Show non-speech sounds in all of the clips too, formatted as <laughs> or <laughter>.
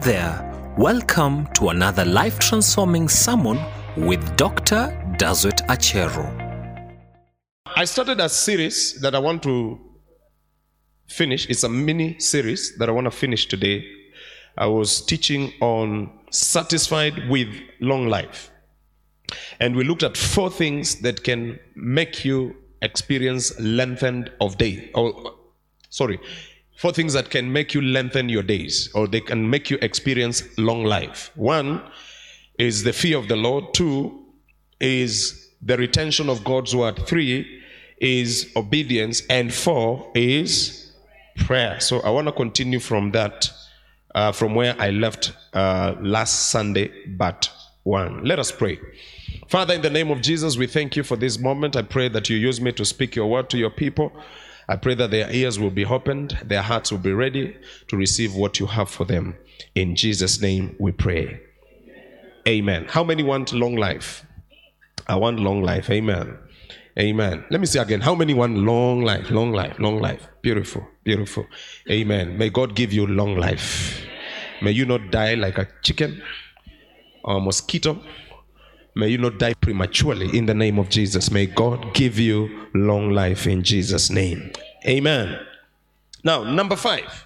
there. Welcome to another life transforming sermon with Dr. Dodzweit Achero. I started a series that I want to finish. It's a mini series that I want to finish today. I was teaching on satisfied with long life. And we looked at four things that can make you experience lengthened of day. Or sorry, four things that can make you lengthen your days or they can make you experience long life. One is the fear of the Lord. Two is the retention of God's word. Three is obedience. And four is prayer. So I want to continue from that, uh, from where I left uh, last Sunday, but one. Let us pray. Father, in the name of Jesus, we thank you for this moment. I pray that you use me to speak your word to your people. I pray that their ears will be opened, their hearts will be ready to receive what you have for them. In Jesus' name we pray. Amen. How many want long life? I want long life. Amen. Amen. Let me say again. How many want long life? Long life. Long life. Beautiful. Beautiful. Amen. May God give you long life. May you not die like a chicken or a mosquito. May you not die prematurely in the name of Jesus. May God give you long life in Jesus' name. Amen. Now, number five.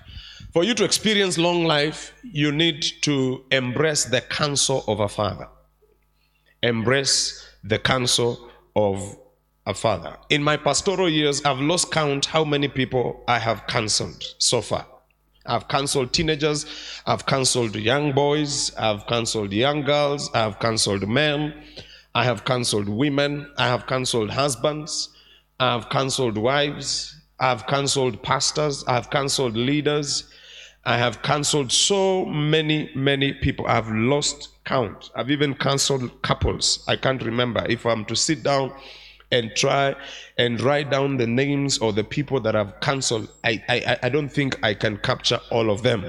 For you to experience long life, you need to embrace the counsel of a father. Embrace the counsel of a father. In my pastoral years, I've lost count how many people I have counseled so far. I've counseled teenagers, I've counseled young boys, I've counseled young girls, I've counseled men, I have counseled women, I have counseled husbands, I've counseled wives, I've counseled pastors, I've counseled leaders, I have counseled so many, many people. I've lost count. I've even counseled couples. I can't remember. If I'm to sit down and try and write down the names of the people that I've counseled, I, I, I don't think I can capture all of them.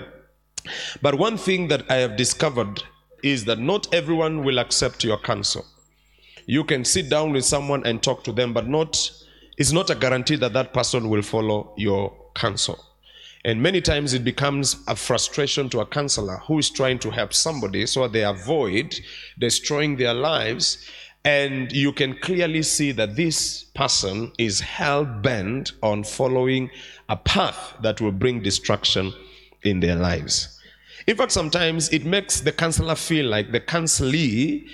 But one thing that I have discovered is that not everyone will accept your counsel. You can sit down with someone and talk to them, but not it's not a guarantee that that person will follow your counsel. And many times it becomes a frustration to a counselor who is trying to help somebody so they avoid destroying their lives. And you can clearly see that this person is hell bent on following a path that will bring destruction in their lives. In fact, sometimes it makes the counselor feel like the counselee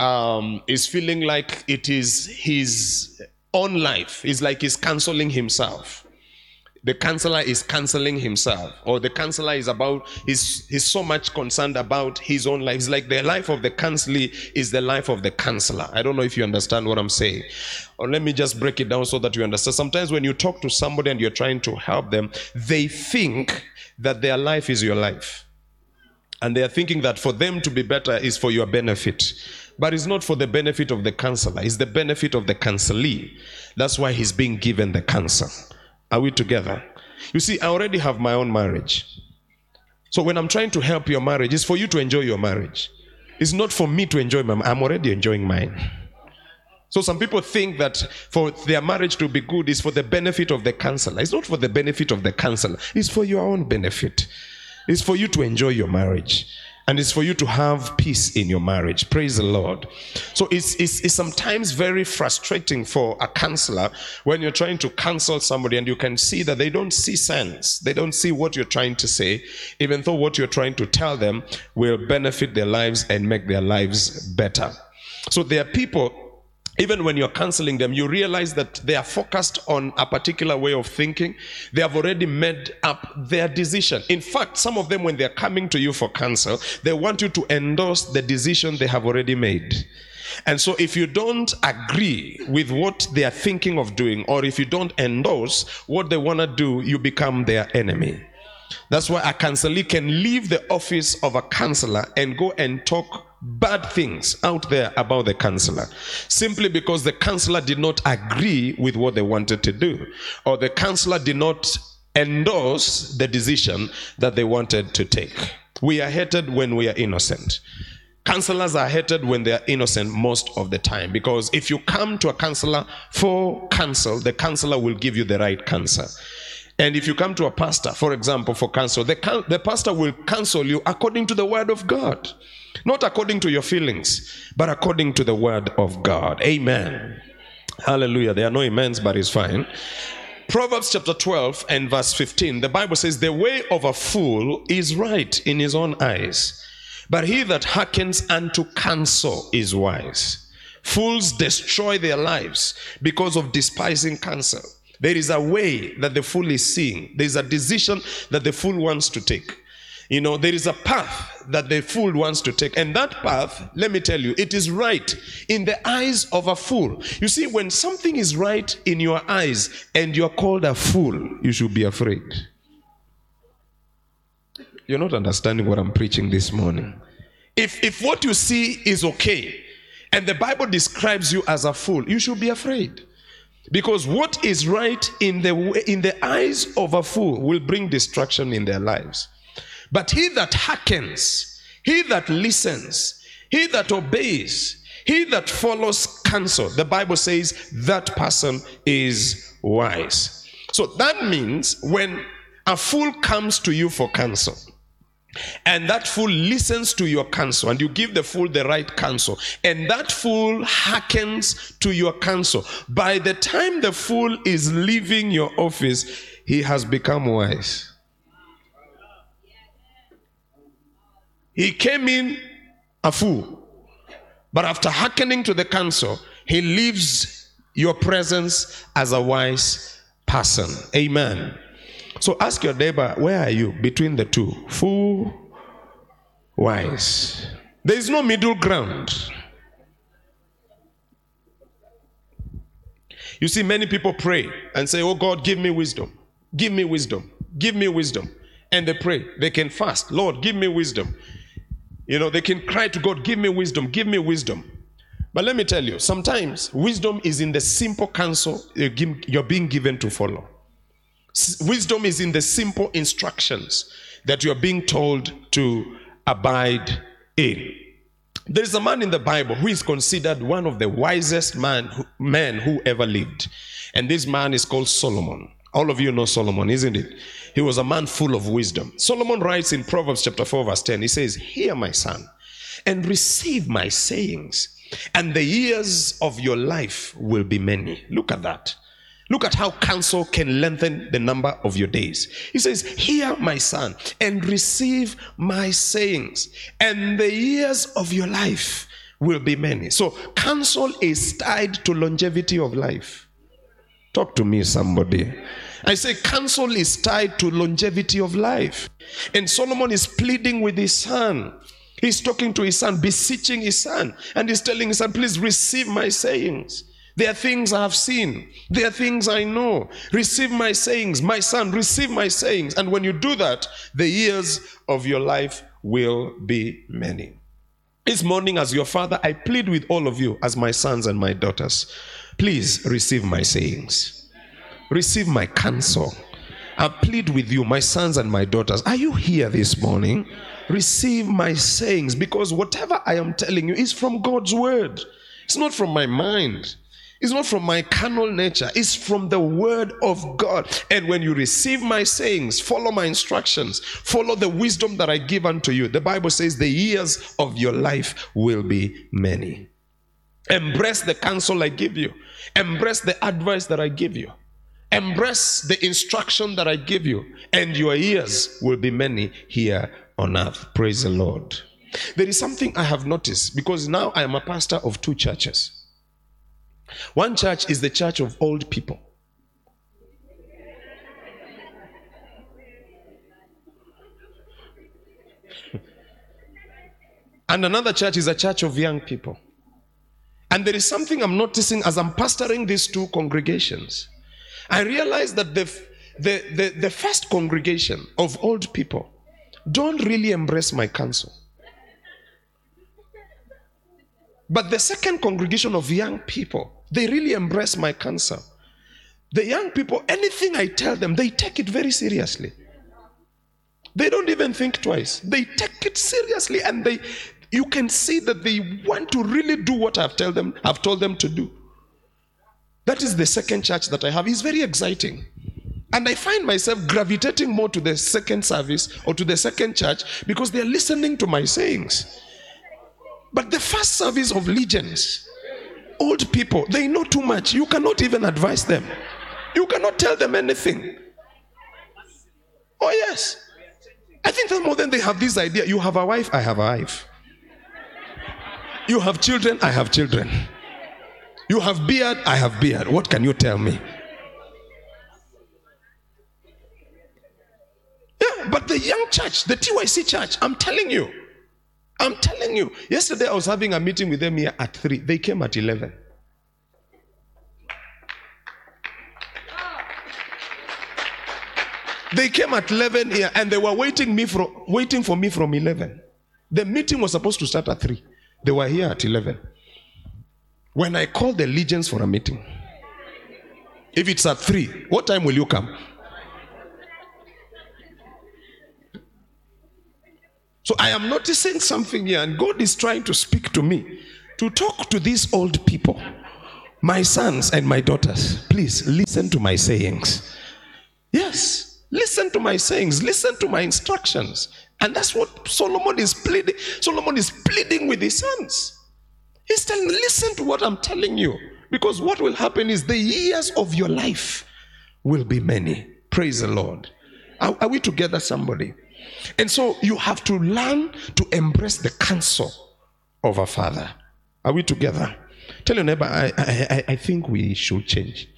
um, is feeling like it is his own life. It's like he's counseling himself the counselor is counseling himself or the counselor is about he's he's so much concerned about his own life. It's like the life of the counselee is the life of the counselor. I don't know if you understand what i'm saying. Or let me just break it down so that you understand. Sometimes when you talk to somebody and you're trying to help them they think that their life is your life. And they are thinking that for them to be better is for your benefit. But it's not for the benefit of the counselor. It's the benefit of the counselee. That's why he's being given the counsel are we together? You see, I already have my own marriage. So when I'm trying to help your marriage, it's for you to enjoy your marriage. It's not for me to enjoy my I'm already enjoying mine. So some people think that for their marriage to be good is for the benefit of the counselor. It's not for the benefit of the counselor. It's for your own benefit. It's for you to enjoy your marriage and it's for you to have peace in your marriage. Praise the Lord. So it's, it's, it's, sometimes very frustrating for a counselor when you're trying to counsel somebody and you can see that they don't see sense. They don't see what you're trying to say, even though what you're trying to tell them will benefit their lives and make their lives better. So there are people even when you're counseling them, you realize that they are focused on a particular way of thinking. They have already made up their decision. In fact, some of them, when they're coming to you for counsel, they want you to endorse the decision they have already made. And so, if you don't agree with what they are thinking of doing, or if you don't endorse what they want to do, you become their enemy. That's why a counselor can leave the office of a counselor and go and talk bad things out there about the counselor simply because the counselor did not agree with what they wanted to do or the counselor did not endorse the decision that they wanted to take. We are hated when we are innocent. Counselors are hated when they are innocent most of the time because if you come to a counselor for counsel, the counselor will give you the right counsel. And if you come to a pastor, for example, for counsel, the, the pastor will counsel you according to the word of God. Not according to your feelings, but according to the word of God. Amen. Hallelujah. There are no amens, but it's fine. Proverbs chapter 12 and verse 15, the Bible says, The way of a fool is right in his own eyes, but he that hearkens unto counsel is wise. Fools destroy their lives because of despising counsel. There is a way that the fool is seeing, there is a decision that the fool wants to take. You know, there is a path that the fool wants to take. And that path, let me tell you, it is right in the eyes of a fool. You see, when something is right in your eyes and you're called a fool, you should be afraid. You're not understanding what I'm preaching this morning. If, if what you see is okay and the Bible describes you as a fool, you should be afraid. Because what is right in the, in the eyes of a fool will bring destruction in their lives. But he that hearkens, he that listens, he that obeys, he that follows counsel, the Bible says that person is wise. So that means when a fool comes to you for counsel, and that fool listens to your counsel, and you give the fool the right counsel, and that fool hearkens to your counsel. By the time the fool is leaving your office, he has become wise. He came in a fool, but after hearkening to the counsel, he leaves your presence as a wise person. Amen. So ask your neighbor, where are you between the two? Fool, wise. There is no middle ground. You see, many people pray and say, Oh God, give me wisdom. Give me wisdom. Give me wisdom. And they pray. They can fast. Lord, give me wisdom. You know, they can cry to God, Give me wisdom. Give me wisdom. But let me tell you, sometimes wisdom is in the simple counsel you're being given to follow. Wisdom is in the simple instructions that you're being told to abide in. There is a man in the Bible who is considered one of the wisest man, men who ever lived. And this man is called Solomon. All of you know Solomon, isn't it? He was a man full of wisdom. Solomon writes in Proverbs chapter 4, verse 10, he says, Hear, my son, and receive my sayings, and the years of your life will be many. Look at that. Look at how counsel can lengthen the number of your days. He says, Hear, my son, and receive my sayings, and the years of your life will be many. So, counsel is tied to longevity of life. Talk to me, somebody. I say, counsel is tied to longevity of life. And Solomon is pleading with his son. He's talking to his son, beseeching his son, and he's telling his son, Please receive my sayings. There are things I have seen. There are things I know. Receive my sayings. My son, receive my sayings. And when you do that, the years of your life will be many. This morning, as your father, I plead with all of you, as my sons and my daughters, please receive my sayings. Receive my counsel. I plead with you, my sons and my daughters. Are you here this morning? Receive my sayings because whatever I am telling you is from God's word. It's not from my mind. It's not from my carnal nature, it's from the word of God. And when you receive my sayings, follow my instructions, follow the wisdom that I give unto you. The Bible says the years of your life will be many. Embrace the counsel I give you, embrace the advice that I give you, embrace the instruction that I give you, and your years will be many here on earth. Praise the Lord. There is something I have noticed because now I am a pastor of two churches. One church is the church of old people. <laughs> and another church is a church of young people. And there is something I'm noticing as I'm pastoring these two congregations. I realize that the, the, the, the first congregation of old people don't really embrace my counsel. But the second congregation of young people, they really embrace my cancer. The young people, anything I tell them, they take it very seriously. They don't even think twice. They take it seriously and they you can see that they want to really do what I've told them I've told them to do. That is the second church that I have. It's very exciting. And I find myself gravitating more to the second service or to the second church because they're listening to my sayings. But the first service of legions, old people, they know too much. You cannot even advise them, you cannot tell them anything. Oh, yes. I think that more than they have this idea you have a wife, I have a wife. You have children, I have children. You have beard, I have beard. What can you tell me? Yeah, but the young church, the TYC church, I'm telling you, I'm telling you. Yesterday I was having a meeting with them here at 3. They came at 11. They came at 11 here and they were waiting me for waiting for me from 11. The meeting was supposed to start at 3. They were here at 11. When I called the legions for a meeting, if it's at 3, what time will you come? So I am noticing something here, and God is trying to speak to me to talk to these old people, my sons and my daughters. Please listen to my sayings. Yes, listen to my sayings, listen to my instructions. And that's what Solomon is pleading. Solomon is pleading with his sons. He's telling, listen to what I'm telling you. Because what will happen is the years of your life will be many. Praise the Lord. Are, are we together, somebody? And so you have to learn to embrace the counsel of a father. Are we together? Tell your neighbor, I, I, I think we should change.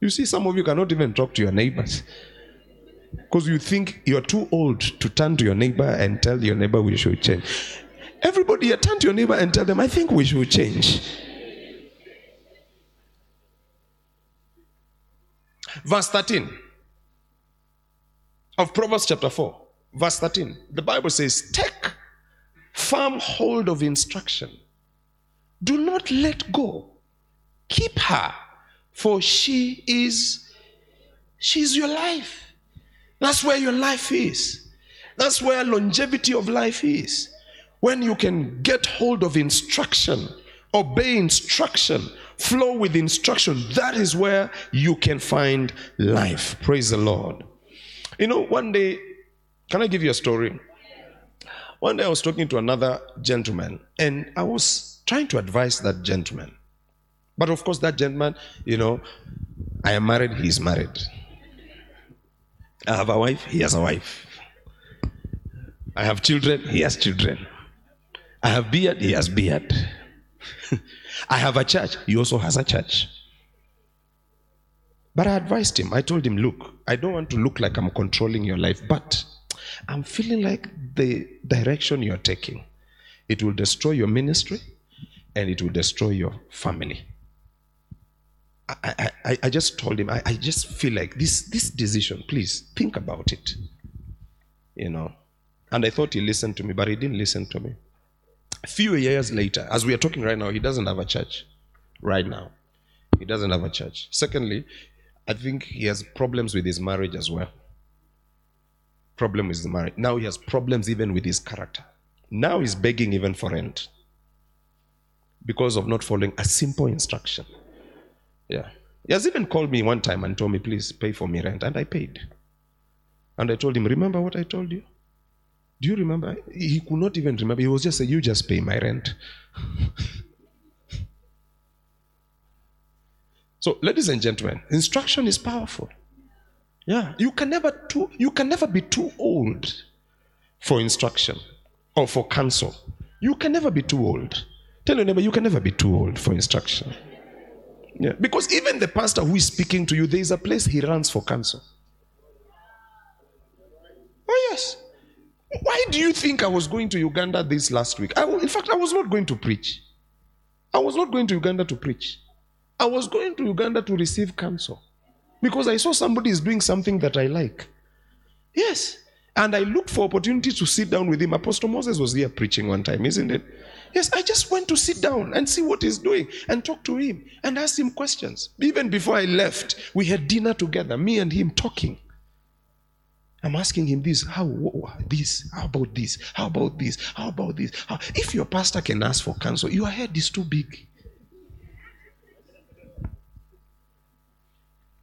You see, some of you cannot even talk to your neighbors because you think you're too old to turn to your neighbor and tell your neighbor we should change. Everybody, turn to your neighbor and tell them, I think we should change. Verse 13 of Proverbs chapter 4, verse 13. The Bible says, Take firm hold of instruction. Do not let go. Keep her, for she is she's your life. That's where your life is. That's where longevity of life is. When you can get hold of instruction, obey instruction, flow with instruction, that is where you can find life. Praise the Lord. You know, one day, can I give you a story? One day I was talking to another gentleman and I was trying to advise that gentleman. But of course, that gentleman, you know, I am married, he is married. I have a wife, he has a wife. I have children, he has children. I have beard, he has beard. <laughs> I have a church, he also has a church. But I advised him, I told him, look, I don't want to look like I'm controlling your life, but I'm feeling like the direction you're taking, it will destroy your ministry and it will destroy your family. I, I, I just told him, I, I just feel like this, this decision, please think about it. You know. And I thought he listened to me, but he didn't listen to me. A few years later, as we are talking right now, he doesn't have a church. Right now. He doesn't have a church. Secondly, I think he has problems with his marriage as well. Problem with the marriage. Now he has problems even with his character. Now he's begging even for rent because of not following a simple instruction. Yeah. He has even called me one time and told me, please pay for me rent. And I paid. And I told him, remember what I told you? Do you remember? He could not even remember. He was just saying, you just pay my rent. <laughs> so, ladies and gentlemen, instruction is powerful. Yeah. You can never too, you can never be too old for instruction or for counsel. You can never be too old. Tell your neighbor, you can never be too old for instruction. Yeah. Because even the pastor who is speaking to you, there is a place he runs for counsel. Oh, yes. Why do you think I was going to Uganda this last week? I, in fact, I was not going to preach. I was not going to Uganda to preach. I was going to Uganda to receive counsel because I saw somebody is doing something that I like. Yes. And I looked for opportunity to sit down with him. Apostle Moses was here preaching one time, isn't it? Yes, I just went to sit down and see what he's doing and talk to him and ask him questions. Even before I left, we had dinner together, me and him talking. I'm asking him this, how this, how about this, how about this, how about this. How? If your pastor can ask for counsel, your head is too big.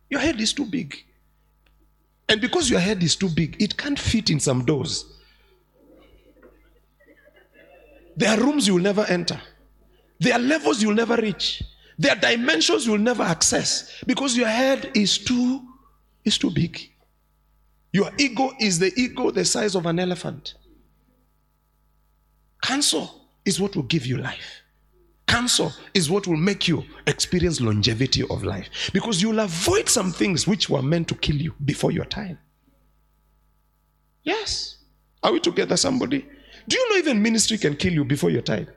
Your head is too big. And because your head is too big, it can't fit in some doors. There are rooms you'll never enter. There are levels you'll never reach. There are dimensions you'll never access because your head is too is too big. Your ego is the ego the size of an elephant. Cancer is what will give you life. Cancer is what will make you experience longevity of life because you'll avoid some things which were meant to kill you before your time. Yes. Are we together, somebody? Do you know even ministry can kill you before your time?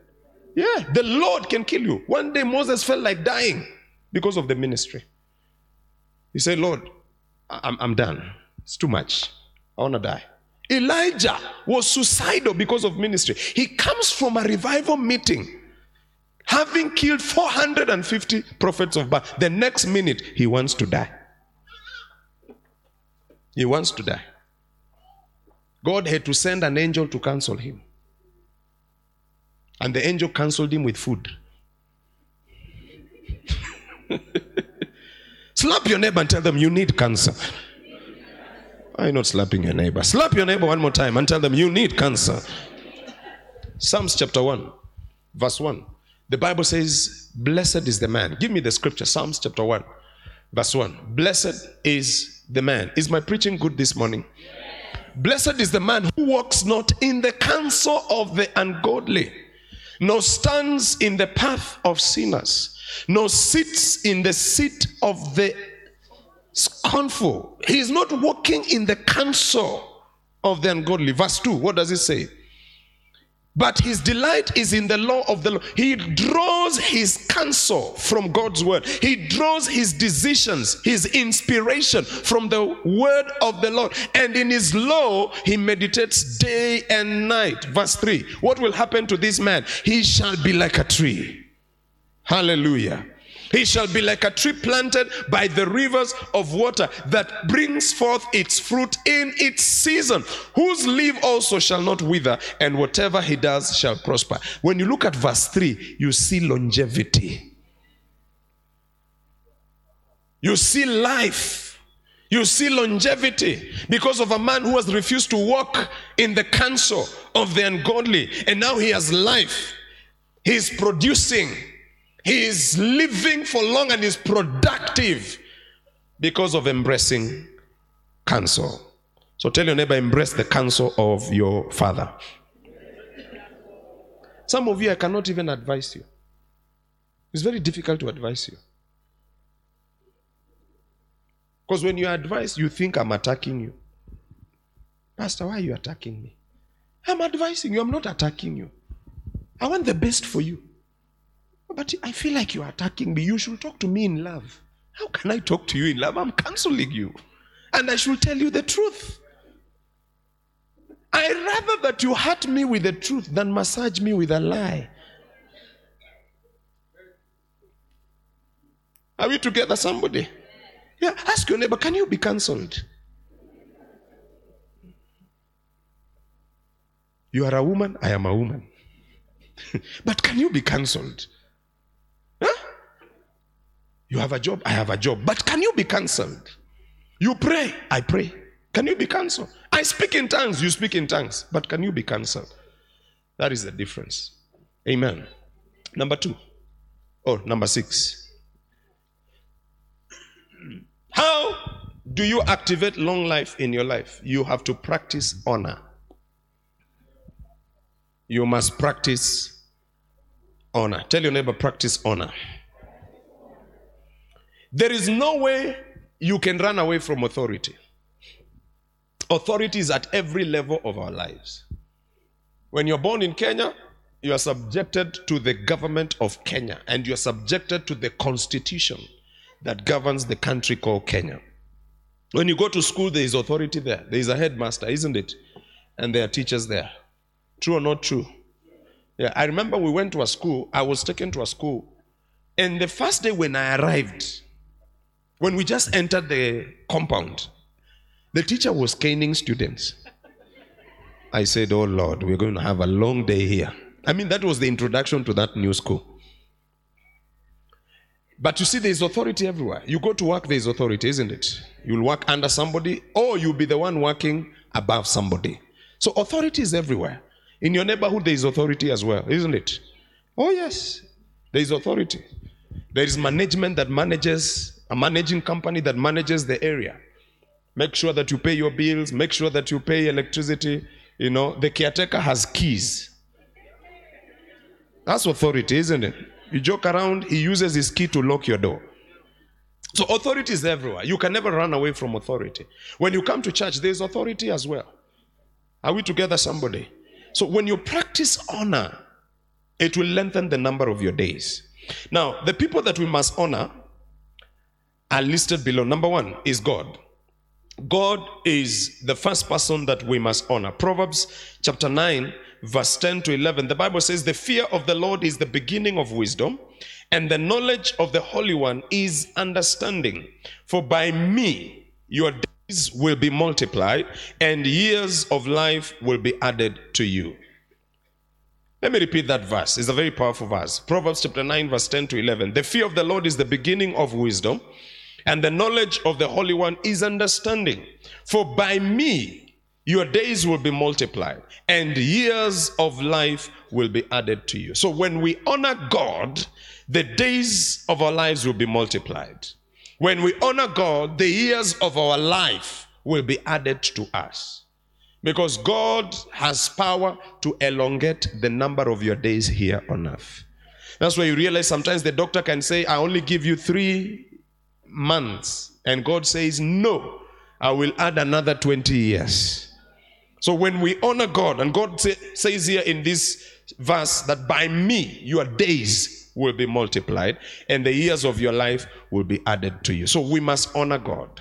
Yeah, the Lord can kill you. One day Moses felt like dying because of the ministry. He said, Lord, I'm, I'm done. It's too much. I want to die. Elijah was suicidal because of ministry. He comes from a revival meeting, having killed 450 prophets of Baal. The next minute, he wants to die. He wants to die. God had to send an angel to counsel him. And the angel counseled him with food. <laughs> Slap your neighbor and tell them you need cancer. I'm not slapping your neighbor. Slap your neighbor one more time and tell them you need cancer. Psalms chapter 1, verse 1. The Bible says, Blessed is the man. Give me the scripture. Psalms chapter 1, verse 1. Blessed is the man. Is my preaching good this morning? Blessed is the man who walks not in the counsel of the ungodly, nor stands in the path of sinners, nor sits in the seat of the scornful. He is not walking in the counsel of the ungodly. Verse 2, what does it say? But his delight is in the law of the Lord. He draws his counsel from God's word. He draws his decisions, his inspiration from the word of the Lord. And in his law, he meditates day and night. Verse 3 What will happen to this man? He shall be like a tree. Hallelujah. He shall be like a tree planted by the rivers of water that brings forth its fruit in its season, whose leaf also shall not wither, and whatever he does shall prosper. When you look at verse 3, you see longevity, you see life. You see longevity because of a man who has refused to walk in the counsel of the ungodly, and now he has life. He's producing he is living for long and is productive because of embracing counsel. So tell your neighbor, embrace the counsel of your father. Some of you, I cannot even advise you. It's very difficult to advise you. Because when you advise, you think I'm attacking you. Pastor, why are you attacking me? I'm advising you, I'm not attacking you. I want the best for you. But I feel like you're attacking me. You should talk to me in love. How can I talk to you in love? I'm counseling you. And I should tell you the truth. I rather that you hurt me with the truth than massage me with a lie. Are we together, somebody? Yeah, ask your neighbor, can you be cancelled? You are a woman, I am a woman. <laughs> but can you be cancelled? You have a job, I have a job. But can you be cancelled? You pray, I pray. Can you be cancelled? I speak in tongues, you speak in tongues. But can you be cancelled? That is the difference. Amen. Number two. Oh, number six. How do you activate long life in your life? You have to practice honor. You must practice honor. Tell your neighbor, practice honor. There is no way you can run away from authority. Authority is at every level of our lives. When you're born in Kenya, you are subjected to the government of Kenya and you're subjected to the constitution that governs the country called Kenya. When you go to school, there is authority there. There is a headmaster, isn't it? And there are teachers there. True or not true? Yeah, I remember we went to a school. I was taken to a school. And the first day when I arrived, when we just entered the compound, the teacher was caning students. I said, Oh Lord, we're going to have a long day here. I mean, that was the introduction to that new school. But you see, there's authority everywhere. You go to work, there's authority, isn't it? You'll work under somebody, or you'll be the one working above somebody. So authority is everywhere. In your neighborhood, there is authority as well, isn't it? Oh, yes. There is authority. There is management that manages, a managing company that manages the area. Make sure that you pay your bills, make sure that you pay electricity. You know, the caretaker has keys. That's authority, isn't it? You joke around, he uses his key to lock your door. So authority is everywhere. You can never run away from authority. When you come to church, there's authority as well. Are we together, somebody? So when you practice honor, it will lengthen the number of your days. Now, the people that we must honor are listed below. Number one is God. God is the first person that we must honor. Proverbs chapter 9, verse 10 to 11. The Bible says, The fear of the Lord is the beginning of wisdom, and the knowledge of the Holy One is understanding. For by me your days will be multiplied, and years of life will be added to you. Let me repeat that verse. It's a very powerful verse. Proverbs chapter 9, verse 10 to 11. The fear of the Lord is the beginning of wisdom, and the knowledge of the Holy One is understanding. For by me your days will be multiplied, and years of life will be added to you. So when we honor God, the days of our lives will be multiplied. When we honor God, the years of our life will be added to us. Because God has power to elongate the number of your days here on earth. That's why you realize sometimes the doctor can say, I only give you three months. And God says, No, I will add another 20 years. So when we honor God, and God say, says here in this verse that by me your days will be multiplied and the years of your life will be added to you. So we must honor God.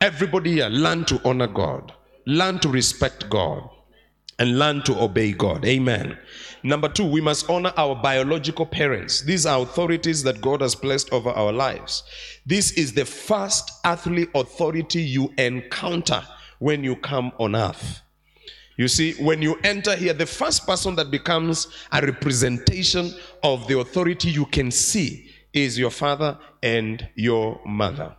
Everybody here, learn to honor God, learn to respect God, and learn to obey God. Amen. Number two, we must honor our biological parents. These are authorities that God has placed over our lives. This is the first earthly authority you encounter when you come on earth. You see, when you enter here, the first person that becomes a representation of the authority you can see is your father and your mother.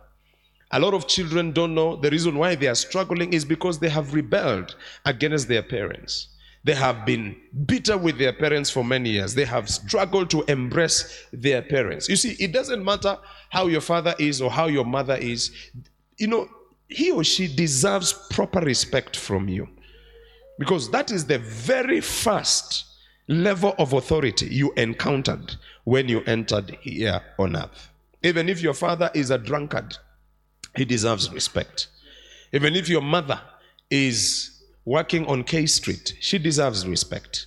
A lot of children don't know the reason why they are struggling is because they have rebelled against their parents. They have been bitter with their parents for many years. They have struggled to embrace their parents. You see, it doesn't matter how your father is or how your mother is. You know, he or she deserves proper respect from you. Because that is the very first level of authority you encountered when you entered here on earth. Even if your father is a drunkard, he deserves respect. Even if your mother is working on K Street, she deserves respect.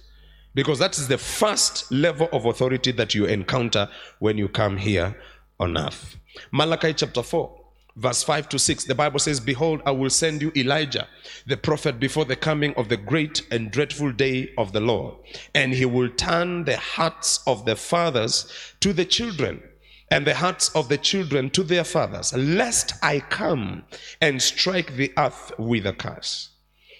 Because that is the first level of authority that you encounter when you come here on earth. Malachi chapter 4, verse 5 to 6, the Bible says, Behold, I will send you Elijah, the prophet, before the coming of the great and dreadful day of the Lord. And he will turn the hearts of the fathers to the children and the hearts of the children to their fathers, lest I come and strike the earth with a curse.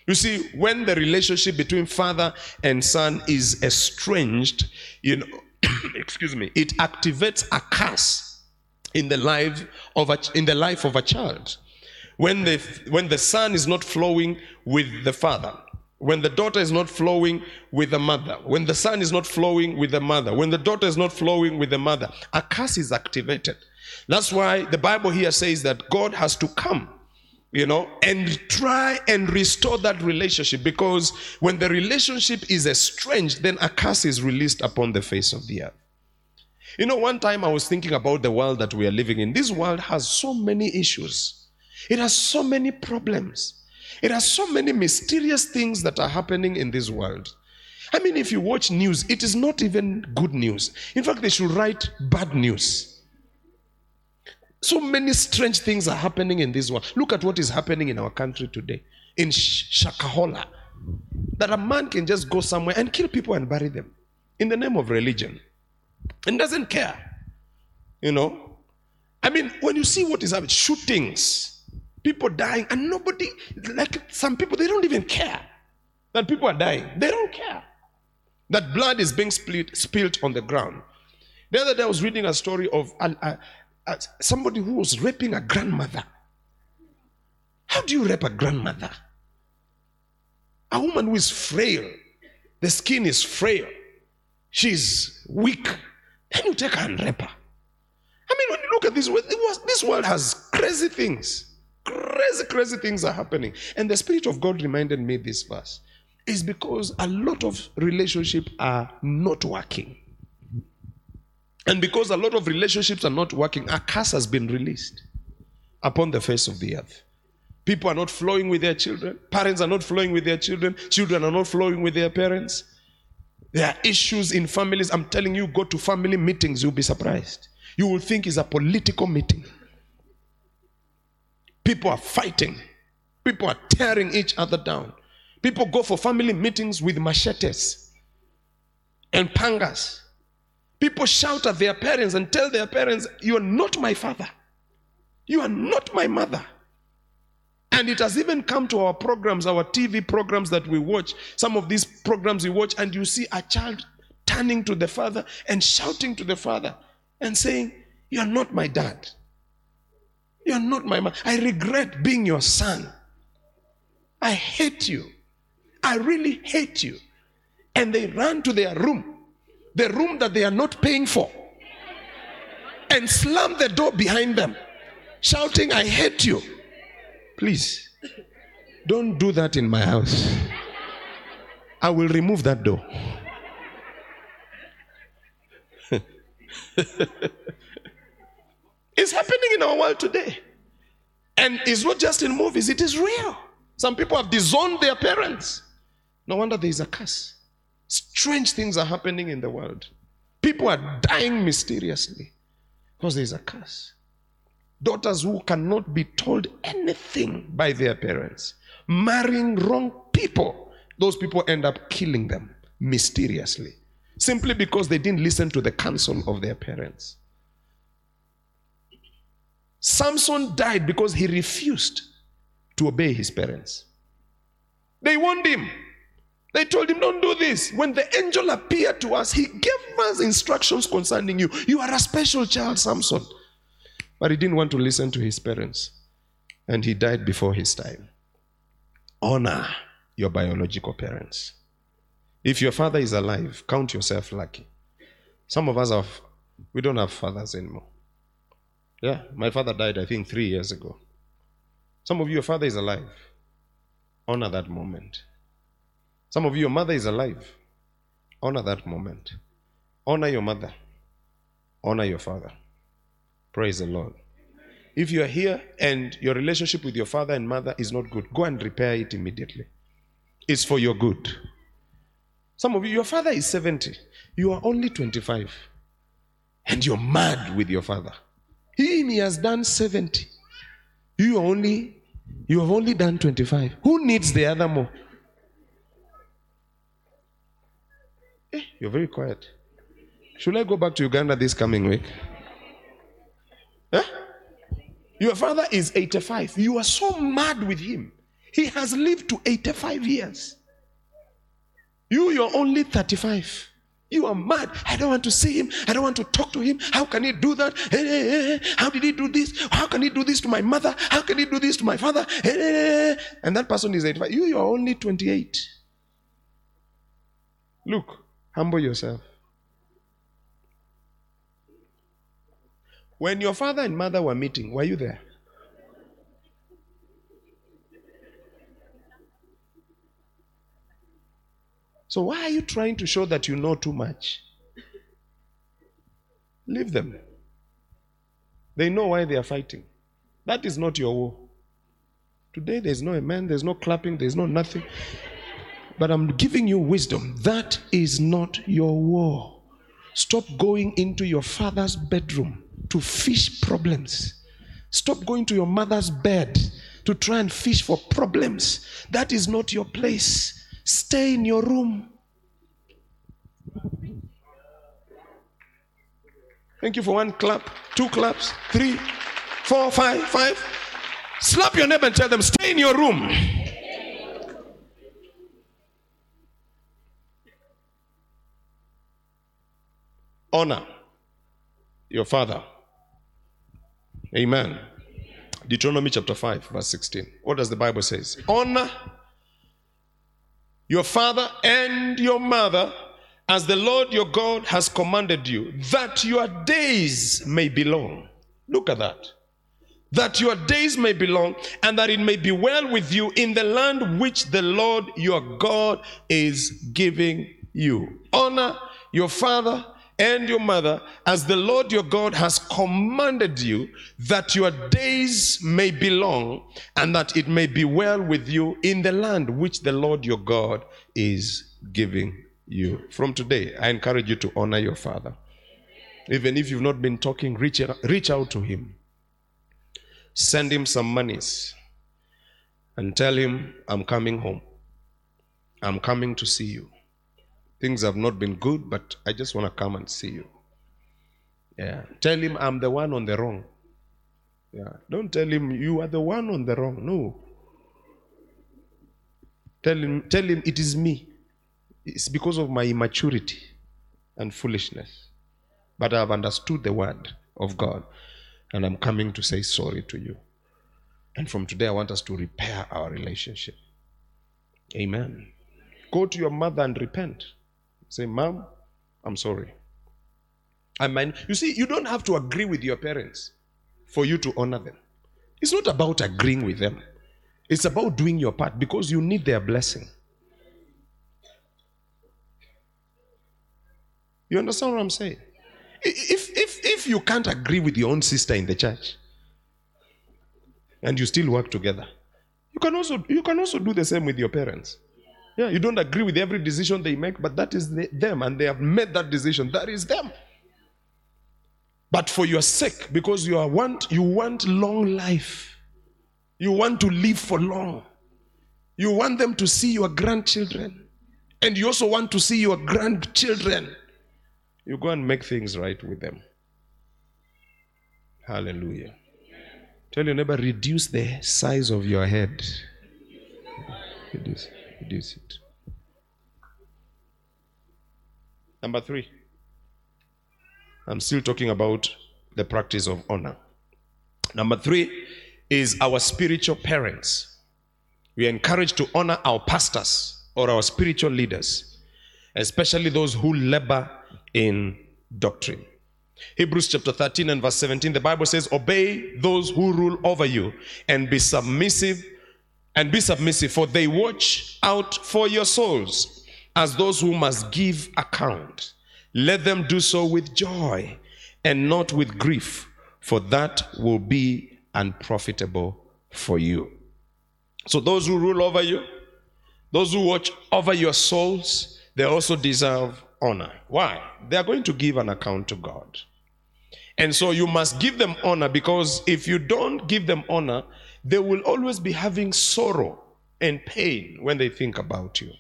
You see, when the relationship between father and son is estranged, you know, <coughs> excuse me, it activates a curse in the life of a, in the life of a child. When the when the son is not flowing with the father, when the daughter is not flowing with the mother, when the son is not flowing with the mother, when the daughter is not flowing with the mother, a curse is activated. That's why the Bible here says that God has to come, you know, and try and restore that relationship because when the relationship is estranged, then a curse is released upon the face of the earth. You know, one time I was thinking about the world that we are living in. This world has so many issues, it has so many problems. It has so many mysterious things that are happening in this world. I mean, if you watch news, it is not even good news. In fact, they should write bad news. So many strange things are happening in this world. Look at what is happening in our country today, in Shakahola, that a man can just go somewhere and kill people and bury them in the name of religion and doesn't care. You know? I mean, when you see what is happening, shootings, people dying, and nobody, like some people, they don't even care that people are dying. They don't care that blood is being split, spilled on the ground. The other day I was reading a story of a- somebody who was raping a grandmother. How do you rape a grandmother? A woman who is frail, the skin is frail, she's weak. Then you take her and rape her. I mean, when you look at this world, was, this world has crazy things. Crazy, crazy things are happening. And the Spirit of God reminded me this verse is because a lot of relationships are not working. And because a lot of relationships are not working, a curse has been released upon the face of the earth. People are not flowing with their children. Parents are not flowing with their children. Children are not flowing with their parents. There are issues in families. I'm telling you, go to family meetings, you'll be surprised. You will think it's a political meeting. People are fighting, people are tearing each other down. People go for family meetings with machetes and pangas. People shout at their parents and tell their parents, You are not my father. You are not my mother. And it has even come to our programs, our TV programs that we watch. Some of these programs we watch, and you see a child turning to the father and shouting to the father and saying, You are not my dad. You are not my mother. I regret being your son. I hate you. I really hate you. And they run to their room, the room that they are not paying for, and slam the door behind them, shouting, I hate you. Please, don't do that in my house. I will remove that door. <laughs> it's happening in our world today. And it's not just in movies, it is real. Some people have disowned their parents. No wonder there is a curse. Strange things are happening in the world. People are dying mysteriously because there is a curse. Daughters who cannot be told anything by their parents, marrying wrong people. Those people end up killing them mysteriously simply because they didn't listen to the counsel of their parents. Samson died because he refused to obey his parents. They warned him. They told him, Don't do this. When the angel appeared to us, he gave us instructions concerning you. You are a special child, Samson. But he didn't want to listen to his parents. And he died before his time. Honor your biological parents. If your father is alive, count yourself lucky. Some of us have, we don't have fathers anymore. Yeah, my father died, I think, three years ago. Some of you, your father is alive. Honor that moment. Some of you, your mother is alive. Honor that moment. Honor your mother. Honor your father. Praise the Lord. If you are here and your relationship with your father and mother is not good, go and repair it immediately. It's for your good. Some of you, your father is 70, you are only 25, and you're mad with your father. Him, he has done 70. You only, you have only done 25. Who needs the other more? You're very quiet. Should I go back to Uganda this coming week? Huh? Your father is 85. You are so mad with him. He has lived to 85 years. You, you're only 35. You are mad. I don't want to see him. I don't want to talk to him. How can he do that? Eh, eh, eh. How did he do this? How can he do this to my mother? How can he do this to my father? And that person is 85. You, you're only 28. Look, humble yourself. When your father and mother were meeting, were you there? So why are you trying to show that you know too much? Leave them. They know why they are fighting. That is not your war. Today there's no amen, there's no clapping, there's no nothing. But I'm giving you wisdom. That is not your war. Stop going into your father's bedroom to fish problems. Stop going to your mother's bed to try and fish for problems. That is not your place. Stay in your room. Thank you for one clap, two claps, three, four, five, five. Slap your neighbor and tell them, stay in your room. Honor your father. Amen. Deuteronomy chapter 5, verse 16. What does the Bible say? Honor your father and your mother as the Lord your God has commanded you, that your days may be long. Look at that. That your days may be long, and that it may be well with you in the land which the Lord your God is giving you. Honor your father and your mother as the Lord your God has commanded you, that your days may be long, and that it may be well with you in the land which the Lord your God is giving you. From today, I encourage you to honor your father. Even if you've not been talking, reach, reach out to him. Send him some monies and tell him, I'm coming home. I'm coming to see you. Things have not been good, but I just want to come and see you. Yeah. Tell him I'm the one on the wrong. Yeah. Don't tell him you are the one on the wrong. No. Tell him, tell him it is me. It's because of my immaturity and foolishness. But I've understood the word of God and I'm coming to say sorry to you. And from today, I want us to repair our relationship. Amen. Go to your mother and repent. Say, Mom, I'm sorry. I mean, you see, you don't have to agree with your parents for you to honor them. It's not about agreeing with them, it's about doing your part because you need their blessing. You understand what I'm saying? If, if, if you can't agree with your own sister in the church and you still work together, you can also, you can also do the same with your parents. Yeah, you don't agree with every decision they make, but that is the, them, and they have made that decision. That is them. But for your sake, because you are want you want long life, you want to live for long. You want them to see your grandchildren, and you also want to see your grandchildren. You go and make things right with them. Hallelujah. Tell your neighbor, reduce the size of your head. Reduce, reduce it. Number three. I'm still talking about the practice of honor. Number three is our spiritual parents. We are encouraged to honor our pastors or our spiritual leaders, especially those who labor in doctrine. Hebrews chapter 13 and verse 17, the Bible says, Obey those who rule over you and be submissive, and be submissive, for they watch out for your souls as those who must give account. Let them do so with joy and not with grief, for that will be unprofitable for you. So, those who rule over you, those who watch over your souls, they also deserve honor. Why? They are going to give an account to God. And so you must give them honor because if you don't give them honor, they will always be having sorrow and pain when they think about you.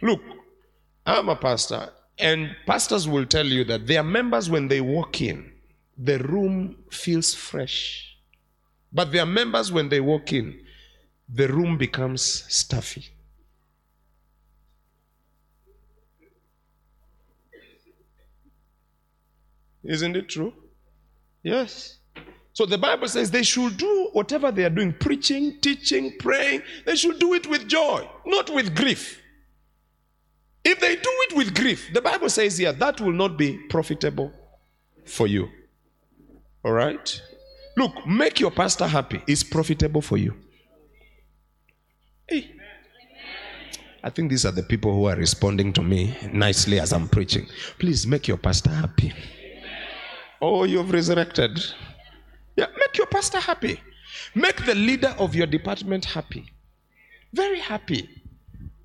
Look, I'm a pastor, and pastors will tell you that their members, when they walk in, the room feels fresh. But their members, when they walk in, the room becomes stuffy. Isn't it true? Yes. So the Bible says they should do whatever they are doing preaching, teaching, praying. They should do it with joy, not with grief. If they do it with grief, the Bible says here that will not be profitable for you. All right? Look, make your pastor happy. It's profitable for you. Hey. I think these are the people who are responding to me nicely as I'm preaching. Please make your pastor happy. Oh, you've resurrected. Yeah, make your pastor happy. Make the leader of your department happy. Very happy.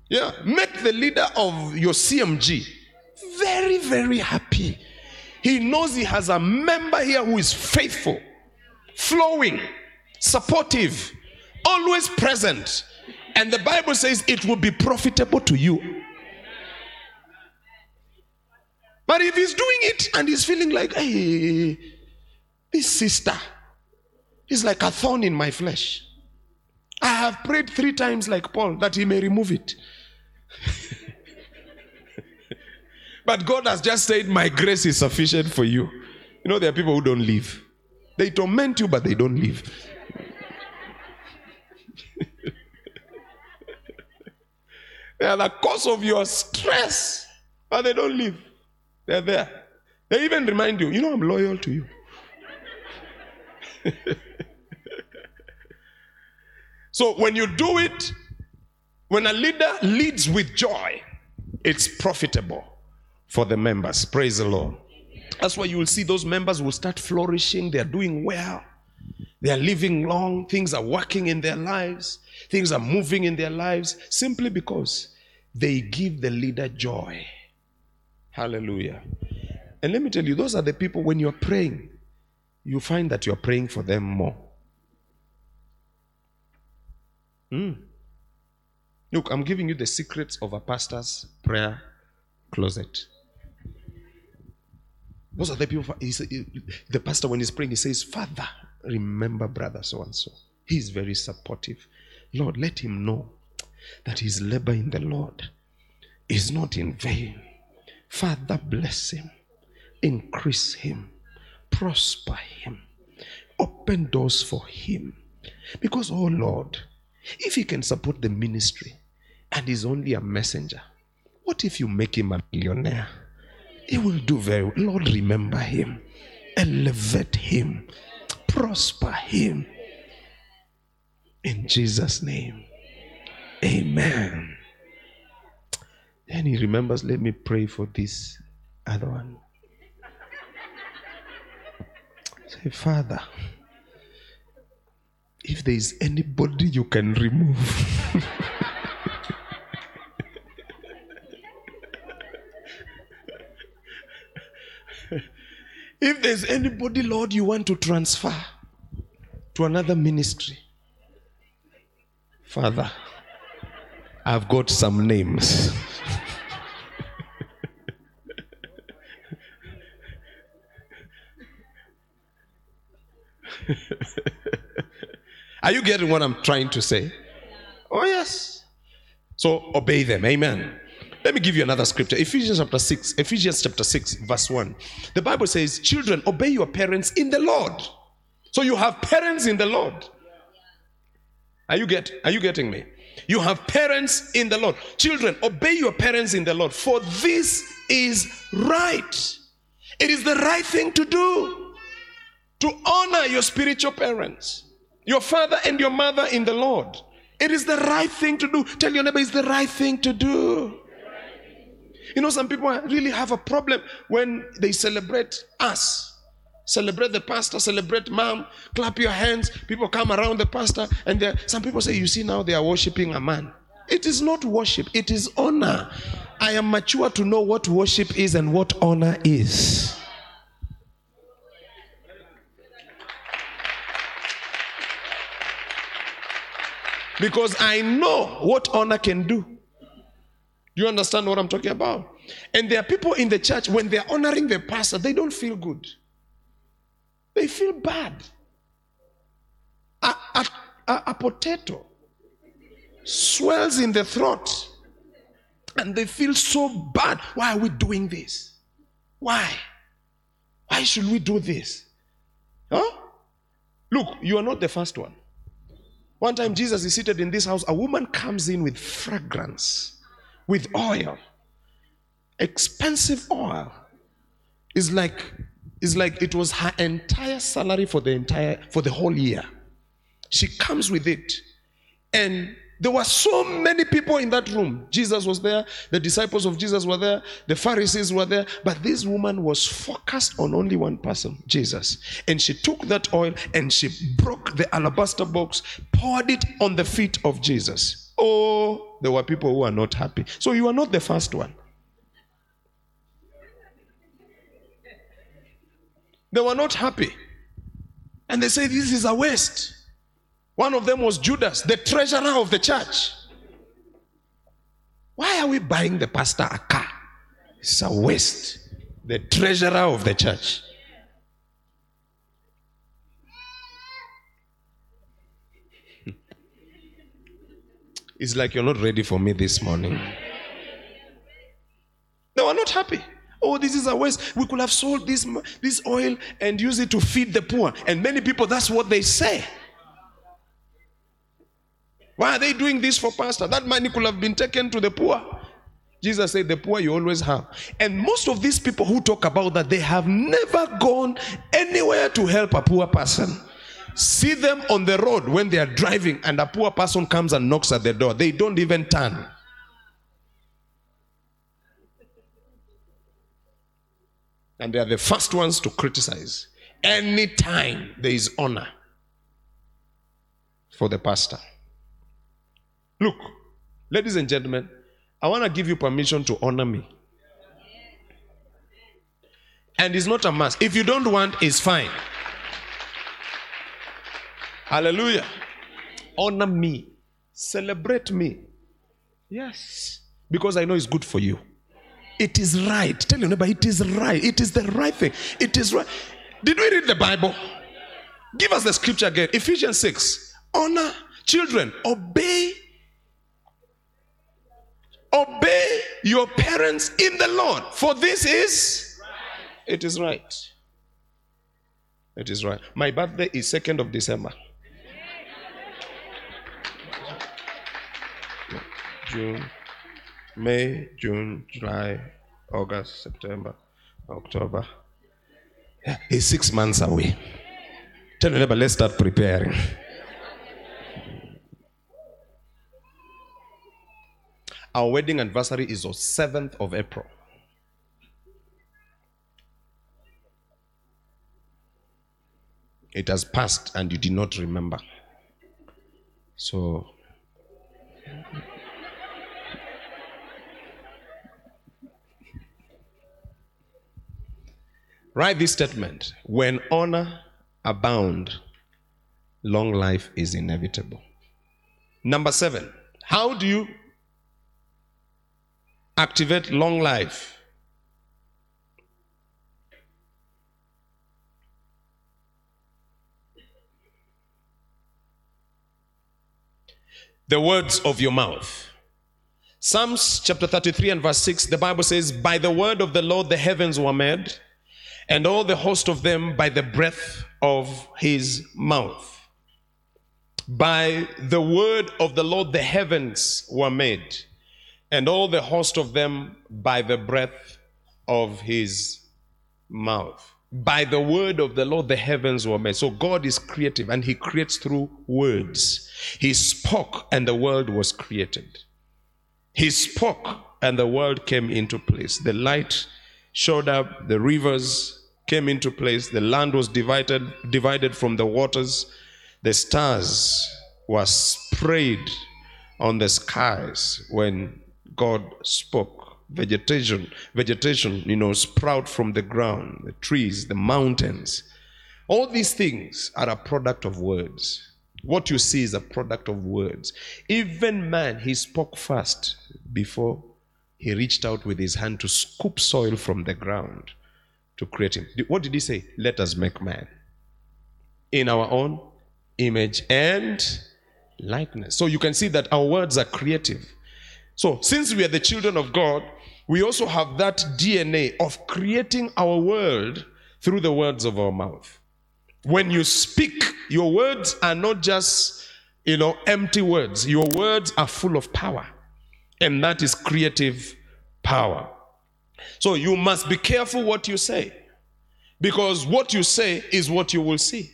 Yeah, make the leader of your CMG very, very happy. He knows he has a member here who is faithful, flowing, supportive, always present. And the Bible says it will be profitable to you. But if he's doing it and he's feeling like, hey, this sister is like a thorn in my flesh. I have prayed three times like Paul that he may remove it. <laughs> but God has just said, My grace is sufficient for you. You know, there are people who don't live. They torment you, but they don't live. <laughs> they are the cause of your stress, but they don't leave. They're there. They even remind you, you know, I'm loyal to you. <laughs> so when you do it, when a leader leads with joy, it's profitable for the members. Praise the Lord. That's why you will see those members will start flourishing. They are doing well. They are living long. Things are working in their lives. Things are moving in their lives simply because they give the leader joy. Hallelujah. And let me tell you, those are the people when you're praying, you find that you're praying for them more. Mm. Look, I'm giving you the secrets of a pastor's prayer closet. Those are the people. The pastor, when he's praying, he says, Father, remember brother so and so. He's very supportive. Lord, let him know that his labor in the Lord is not in vain. Father, bless him, increase him, prosper him, open doors for him. Because, oh Lord, if he can support the ministry and is only a messenger, what if you make him a millionaire? He will do very well. Lord, remember him, elevate him, prosper him. In Jesus' name. Amen. Then he remembers, let me pray for this other one. Say, Father, if there is anybody you can remove. <laughs> if there's anybody, Lord, you want to transfer to another ministry, Father, I've got some names. <laughs> Are you getting what I'm trying to say? Oh, yes. So obey them. Amen. Let me give you another scripture. Ephesians chapter 6, Ephesians chapter 6, verse 1. The Bible says, Children, obey your parents in the Lord. So you have parents in the Lord. Are you get are you getting me? You have parents in the Lord. Children, obey your parents in the Lord, for this is right. It is the right thing to do. To honor your spiritual parents, your father and your mother in the Lord. It is the right thing to do. Tell your neighbor it's the right thing to do. You know, some people really have a problem when they celebrate us. Celebrate the pastor, celebrate mom, clap your hands. People come around the pastor, and some people say, You see, now they are worshiping a man. It is not worship, it is honor. I am mature to know what worship is and what honor is. Because I know what honor can do. Do you understand what I'm talking about? And there are people in the church, when they're honoring the pastor, they don't feel good. They feel bad. A, a, a, a potato swells in the throat and they feel so bad. Why are we doing this? Why? Why should we do this? Huh? Look, you are not the first one. One time, Jesus is seated in this house. A woman comes in with fragrance, with oil, expensive oil. It's like it's like it was her entire salary for the entire for the whole year. She comes with it. And there were so many people in that room. Jesus was there, the disciples of Jesus were there, the Pharisees were there, but this woman was focused on only one person, Jesus. And she took that oil and she broke the alabaster box, poured it on the feet of Jesus. Oh, there were people who are not happy. So you are not the first one. They were not happy. And they say, This is a waste. One of them was Judas, the treasurer of the church. Why are we buying the pastor a car? It's a waste. The treasurer of the church. <laughs> It's like you're not ready for me this morning. They were not happy. Oh, this is a waste. We could have sold this, this oil and use it to feed the poor. And many people, that's what they say. Why are they doing this for pastor? That money could have been taken to the poor. Jesus said, The poor you always have. And most of these people who talk about that, they have never gone anywhere to help a poor person. See them on the road when they are driving and a poor person comes and knocks at the door. They don't even turn. And they are the first ones to criticize. Anytime there is honor for the pastor. Look, ladies and gentlemen, I want to give you permission to honor me. And it's not a must. If you don't want, it's fine. Hallelujah. Honor me. Celebrate me. Yes. Because I know it's good for you. It is right. Tell your neighbor, it is right. It is the right thing. It is right. Did we read the Bible? Give us the scripture again. Ephesians 6. Honor children. Obey Obey your parents in the Lord, for this is it is right. It is right. My birthday is 2nd of December. June, May, June, July, August, September, October. Yeah, it's six months away. Tell your neighbor, let's start preparing. Our wedding anniversary is on 7th of April. It has passed and you did not remember. So, write this statement when honor abound, long life is inevitable. Number seven, how do you activate long life. The words of your mouth. Psalms chapter 33 and verse 6, the Bible says, By the word of the Lord the heavens were made, and all the host of them by the breath of his mouth. By the word of the Lord the heavens were made and all the host of them by the breath of his mouth. By the word of the Lord, the heavens were made. So God is creative and he creates through words. He spoke and the world was created. He spoke and the world came into place. The light showed up, the rivers came into place, the land was divided, divided from the waters, the stars were sprayed on the skies when God spoke. Vegetation, vegetation, you know, sprout from the ground, the trees, the mountains. All these things are a product of words. What you see is a product of words. Even man, he spoke first before he reached out with his hand to scoop soil from the ground to create him. What did he say? Let us make man in our own image and likeness. So you can see that our words are creative. So, since we are the children of God, we also have that DNA of creating our world through the words of our mouth. When you speak, your words are not just, you know, empty words. Your words are full of power. And that is creative power. So you must be careful what you say. Because what you say is what you will see.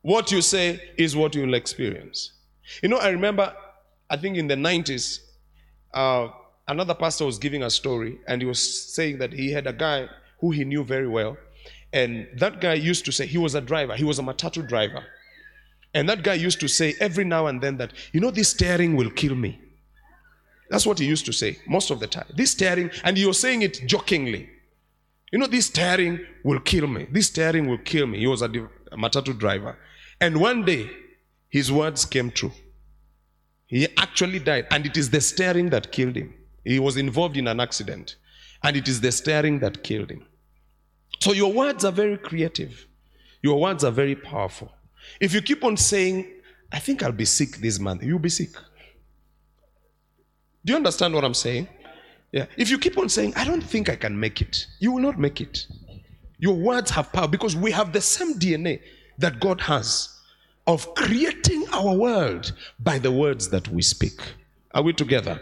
What you say is what you will experience. You know, I remember, I think in the 90s, uh, another pastor was giving a story, and he was saying that he had a guy who he knew very well. And that guy used to say, he was a driver, he was a matatu driver. And that guy used to say every now and then that, you know, this steering will kill me. That's what he used to say most of the time. This steering, and he was saying it jokingly. You know, this steering will kill me. This steering will kill me. He was a, a matatu driver. And one day, his words came true. He actually died, and it is the steering that killed him. He was involved in an accident, and it is the steering that killed him. So your words are very creative. Your words are very powerful. If you keep on saying, I think I'll be sick this month, you'll be sick. Do you understand what I'm saying? Yeah. If you keep on saying, I don't think I can make it, you will not make it. Your words have power because we have the same DNA that God has of creating our world by the words that we speak. Are we together?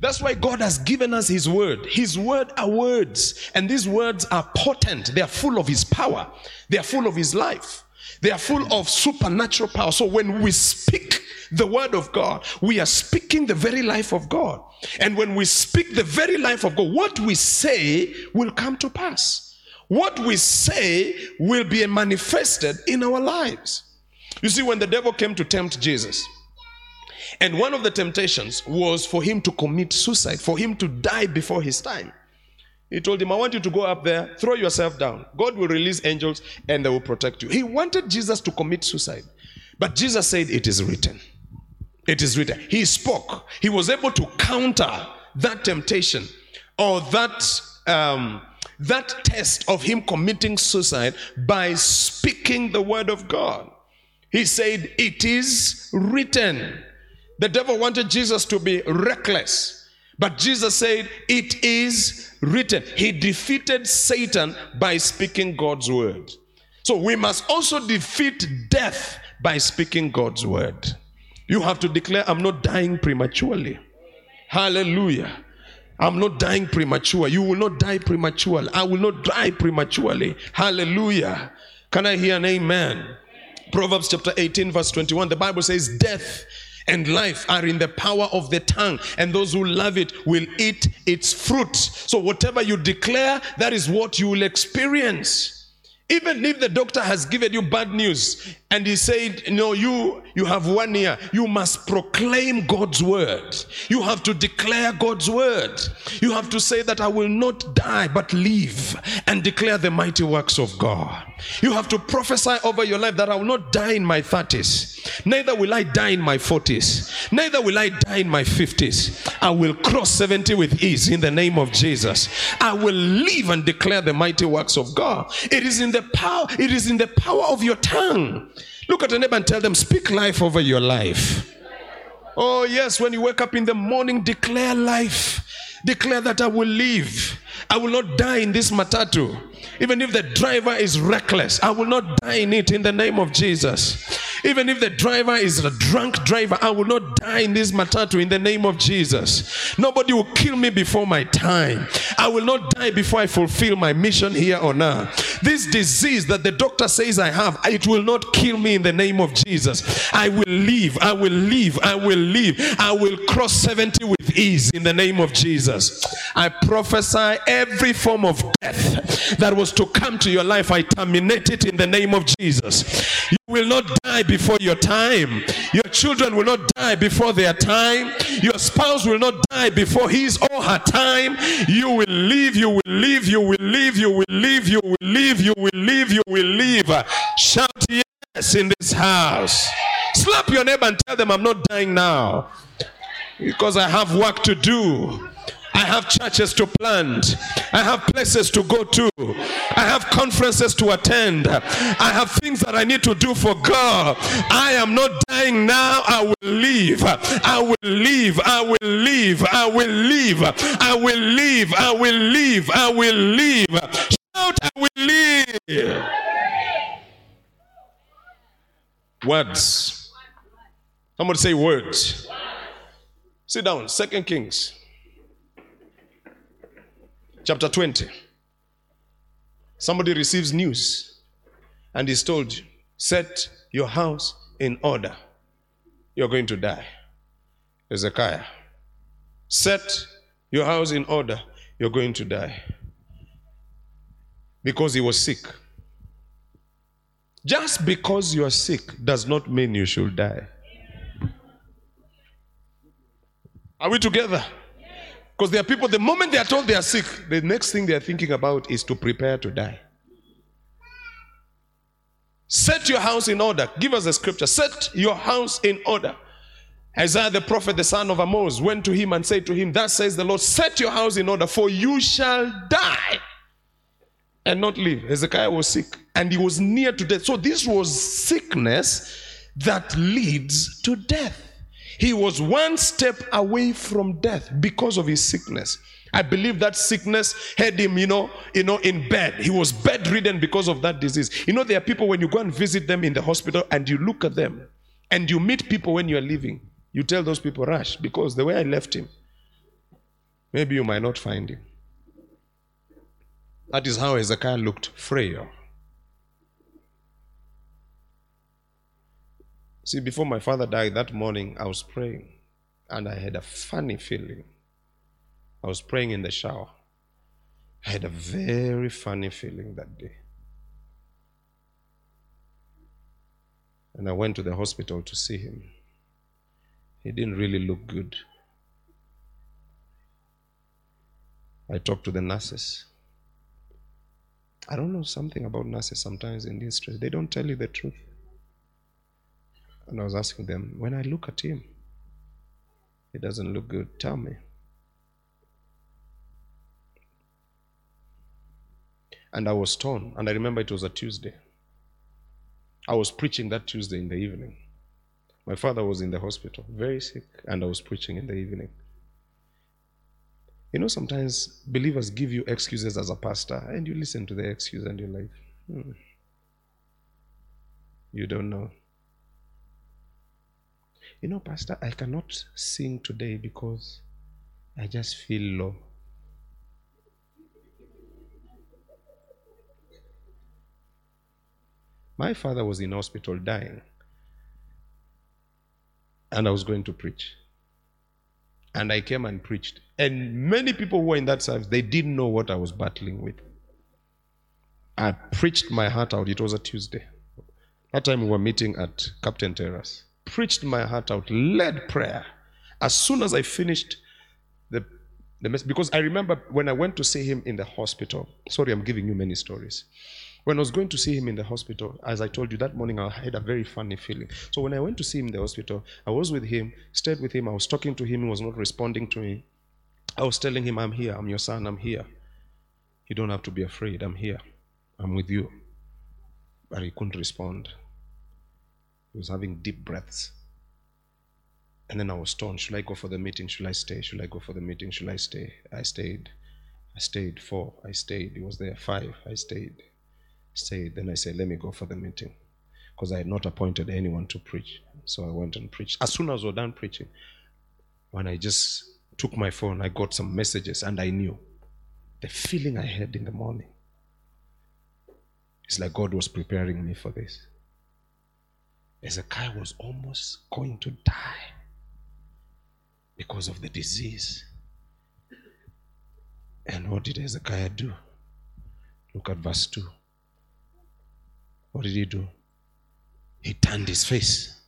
That's why God has given us His word. His word are words, and these words are potent. They are full of His power, they are full of His life, they are full of supernatural power. So when we speak the word of God, we are speaking the very life of God. And when we speak the very life of God, what we say will come to pass. What we say will be manifested in our lives. You see, when the devil came to tempt Jesus, and one of the temptations was for him to commit suicide, for him to die before his time. He told him, I want you to go up there, throw yourself down. God will release angels and they will protect you. He wanted Jesus to commit suicide. But Jesus said, It is written. It is written. He spoke. He was able to counter that temptation or that um, that test of him committing suicide by speaking the word of God. He said, It is written. The devil wanted Jesus to be reckless, but Jesus said, It is written. He defeated Satan by speaking God's word. So we must also defeat death by speaking God's word. You have to declare, I'm not dying prematurely. Hallelujah. I'm not dying premature. You will not die prematurely. I will not die prematurely. Hallelujah. Can I hear an amen? Proverbs chapter 18, verse 21. The Bible says, Death and life are in the power of the tongue, and those who love it will eat its fruit. So, whatever you declare, that is what you will experience. Even if the doctor has given you bad news and he said, No, you you have one year, you must proclaim God's word. You have to declare God's word. You have to say that I will not die but live and declare the mighty works of God. You have to prophesy over your life that I will not die in my 30s, neither will I die in my 40s, neither will I die in my 50s. I will cross 70 with ease in the name of Jesus. I will live and declare the mighty works of God. It is in the power, it is in the power of your tongue. Look at a neighbor and tell them, speak life over your life. Oh, yes, when you wake up in the morning, declare life. Declare that I will live. I will not die in this matatu. Even if the driver is reckless, I will not die in it in the name of Jesus. Even if the driver is a drunk driver, I will not die in this matatu in the name of Jesus. Nobody will kill me before my time. I will not die before I fulfill my mission here on earth. This disease that the doctor says I have, it will not kill me in the name of Jesus. I will live, I will live, I will live. I will cross 70 with ease in the name of Jesus. I prophesy every form of death that was to come to your life, I terminate it in the name of Jesus. You will not die before your time. Your children will not die before their time. Your spouse will not die before his or her time. You will live, you will live, you will live, you will live, you will live, you will live, you will live. Shout yes in this house. Slap your neighbor and tell them, I'm not dying now because I have work to do. I have churches to plant. I have places to go to. I have conferences to attend. I have things that I need to do for God. I am not dying now. I will live. I will live. I will live. I will live. I will live. I will live. I will live. Shout, I will live. Words. Somebody say words. Sit down. Second Kings chapter 20. Somebody receives news and is told, Set your house in order. You're going to die. Hezekiah. Set your house in order. You're going to die. Because he was sick. Just because you are sick does not mean you should die. Are we together? Because there are people, the moment they are told they are sick, the next thing they are thinking about is to prepare to die. Set your house in order. Give us the scripture. Set your house in order. Isaiah the prophet, the son of Amos, went to him and said to him, Thus says the Lord, set your house in order, for you shall die and not live. Hezekiah was sick and he was near to death. So this was sickness that leads to death. He was one step away from death because of his sickness. I believe that sickness had him, you know, you know, in bed. He was bedridden because of that disease. You know, there are people when you go and visit them in the hospital and you look at them and you meet people when you are leaving, you tell those people, rush, because the way I left him, maybe you might not find him. That is how Hezekiah looked frail. See, before my father died that morning, I was praying and I had a funny feeling. I was praying in the shower. I had a very funny feeling that day. And I went to the hospital to see him. He didn't really look good. I talked to the nurses. I don't know something about nurses sometimes in this stress. They don't tell you the truth. And I was asking them, when I look at him, it doesn't look good. Tell me. And I was torn. And I remember it was a Tuesday. I was preaching that Tuesday in the evening. My father was in the hospital, very sick, and I was preaching in the evening. You know, sometimes believers give you excuses as a pastor, and you listen to the excuse and you're like, hmm. you don't know. You know, Pastor, I cannot sing today because I just feel low. My father was in hospital dying, and I was going to preach. And I came and preached. And many people who were in that service, they didn't know what I was battling with. I preached my heart out. It was a Tuesday. That time we were meeting at Captain Terrace. Preached my heart out, led prayer. As soon as I finished the, the message, because I remember when I went to see him in the hospital. Sorry, I'm giving you many stories. When I was going to see him in the hospital, as I told you that morning, I had a very funny feeling. So when I went to see him in the hospital, I was with him, stayed with him, I was talking to him, he was not responding to me. I was telling him, I'm here, I'm your son, I'm here. You don't have to be afraid, I'm here, I'm with you. But he couldn't respond. He was having deep breaths. And then I was torn. Should I go for the meeting? Should I stay? Should I go for the meeting? Should I stay? I stayed. I stayed. Four. I stayed. He was there. Five. I stayed stayed. Then I said, let me go for the meeting because I had not appointed anyone to preach. So I went and preached. As soon as was done preaching, when I just took my phone, I got some messages and I knew the feeling I had in the morning. It's like God was preparing me for this. Hezekiah was almost going to die because of the disease. And what did Hezekiah do? Look at verse 2. What did he do? He turned his face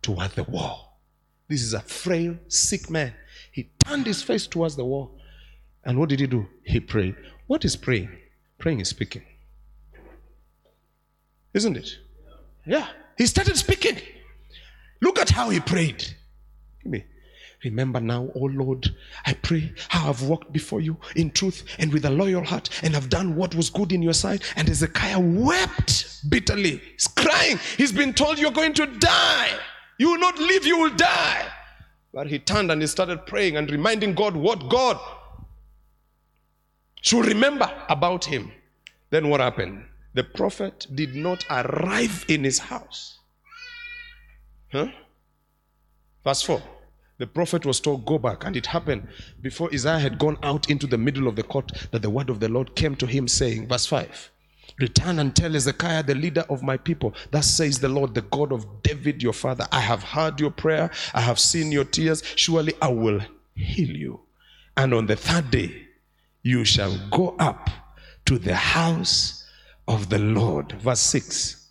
toward the wall. This is a frail, sick man. He turned his face towards the wall. And what did he do? He prayed. What is praying? Praying is speaking. Isn't it? Yeah. He started speaking. Look at how he prayed. Remember now, O Lord, I pray how I've walked before you in truth and with a loyal heart and I've done what was good in your sight. And Hezekiah wept bitterly. He's crying. He's been told you're going to die. You will not live, you will die. But he turned and he started praying and reminding God what God should remember about him. Then what happened? The prophet did not arrive in his house. Huh? Verse 4. The prophet was told, Go back. And it happened before Isaiah had gone out into the middle of the court that the word of the Lord came to him, saying, Verse 5 Return and tell Hezekiah, the leader of my people, Thus says the Lord, the God of David your father, I have heard your prayer, I have seen your tears. Surely I will heal you. And on the third day, you shall go up to the house of the Lord. Verse 6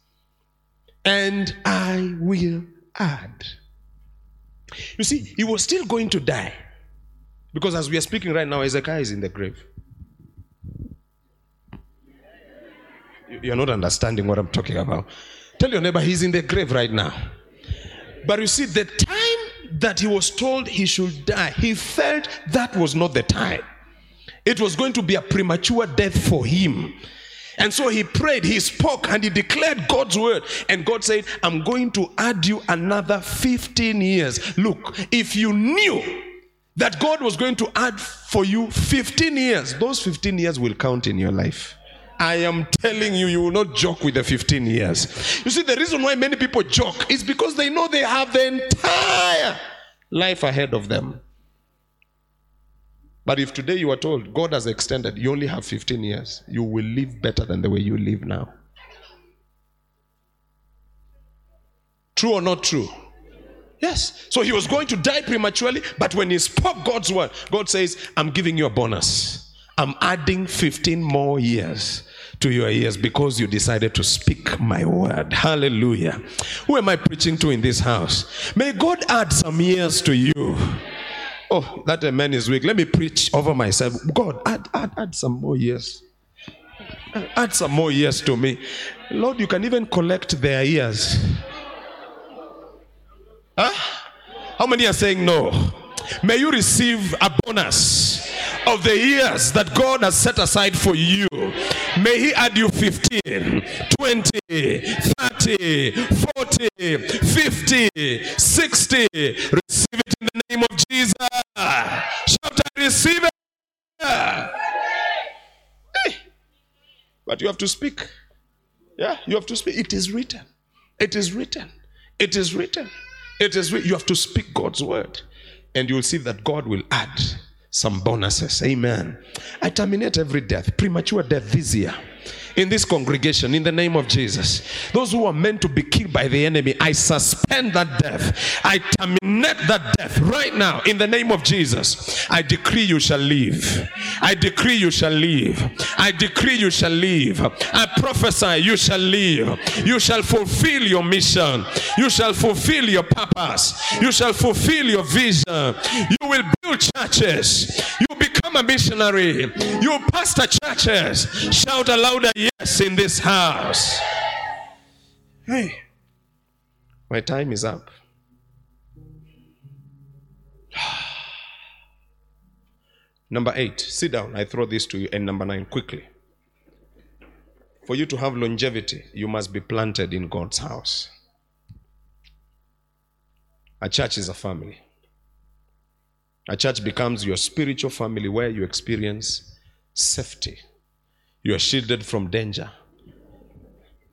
And I will add. You see, he was still going to die. Because as we are speaking right now, Hezekiah is in the grave. You're not understanding what I'm talking about. Tell your neighbor he's in the grave right now. But you see, the time that he was told he should die, he felt that was not the time. It was going to be a premature death for him. And so he prayed, he spoke, and he declared God's word. And God said, I'm going to add you another 15 years. Look, if you knew that God was going to add for you 15 years. Those 15 years will count in your life. I am telling you, you will not joke with the 15 years. You see, the reason why many people joke is because they know they have the entire life ahead of them. But if today you are told God has extended, you only have 15 years, you will live better than the way you live now. True or not true? Yes. So he was going to die prematurely, but when he spoke God's word, God says, I'm giving you a bonus. I'm adding 15 more years to your years because you decided to speak my word. Hallelujah. Who am I preaching to in this house? May God add some years to you. Oh, that a man is weak. Let me preach over myself. God, add, add, add some more years. Add some more years to me. Lord, you can even collect their years. Huh? How many are saying no? May you receive a bonus of the years that God has set aside for you. May He add you 15, 20, 30, 40, 50, 60. Receive it in the name of Jesus. Shout, I receive it. But you have to speak. Yeah, you have to speak. It is written. It is written. It is written. It is written. You have to speak God's word. And you will see that God will add some bonuses. Amen. I terminate every death, premature death this year in this congregation in the name of Jesus. Those who are meant to be killed by the enemy, I suspend that death. I terminate that death right now in the name of Jesus. I decree you shall live. I decree you shall live. I decree you shall live. I prophesy you shall live. You shall fulfill your mission. You shall fulfill your purpose. You shall fulfill your vision. You will build churches. You become a missionary. You pastor churches. Shout a louder yes in this house. Hey, my time is up. <sighs> Number eight, sit down. I throw this to you. And number nine, quickly. For you to have longevity, you must be planted in God's house. A church is a family. A church becomes your spiritual family where you experience safety. You are shielded from danger.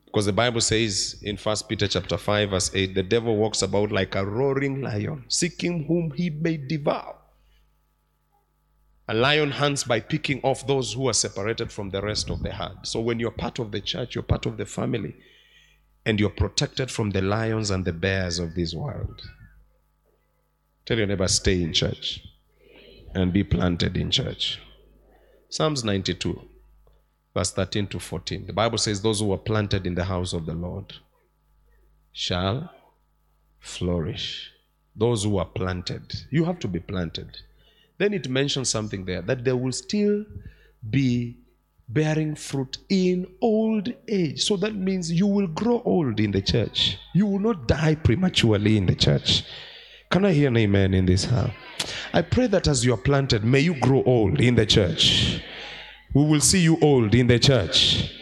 Because the Bible says in 1 Peter chapter 5, verse 8, the devil walks about like a roaring lion, seeking whom he may devour. A lion hunts by picking off those who are separated from the rest of the herd. So when you're part of the church, you're part of the family, and you're protected from the lions and the bears of this world. Tell your neighbor, stay in church and be planted in church. Psalms 92, verse 13 to 14. The Bible says, Those who are planted in the house of the Lord shall flourish. Those who are planted. You have to be planted. Then it mentions something there that they will still be bearing fruit in old age. So that means you will grow old in the church. You will not die prematurely in the church. Can I hear an amen in this house? I pray that as you are planted, may you grow old in the church. We will see you old in the church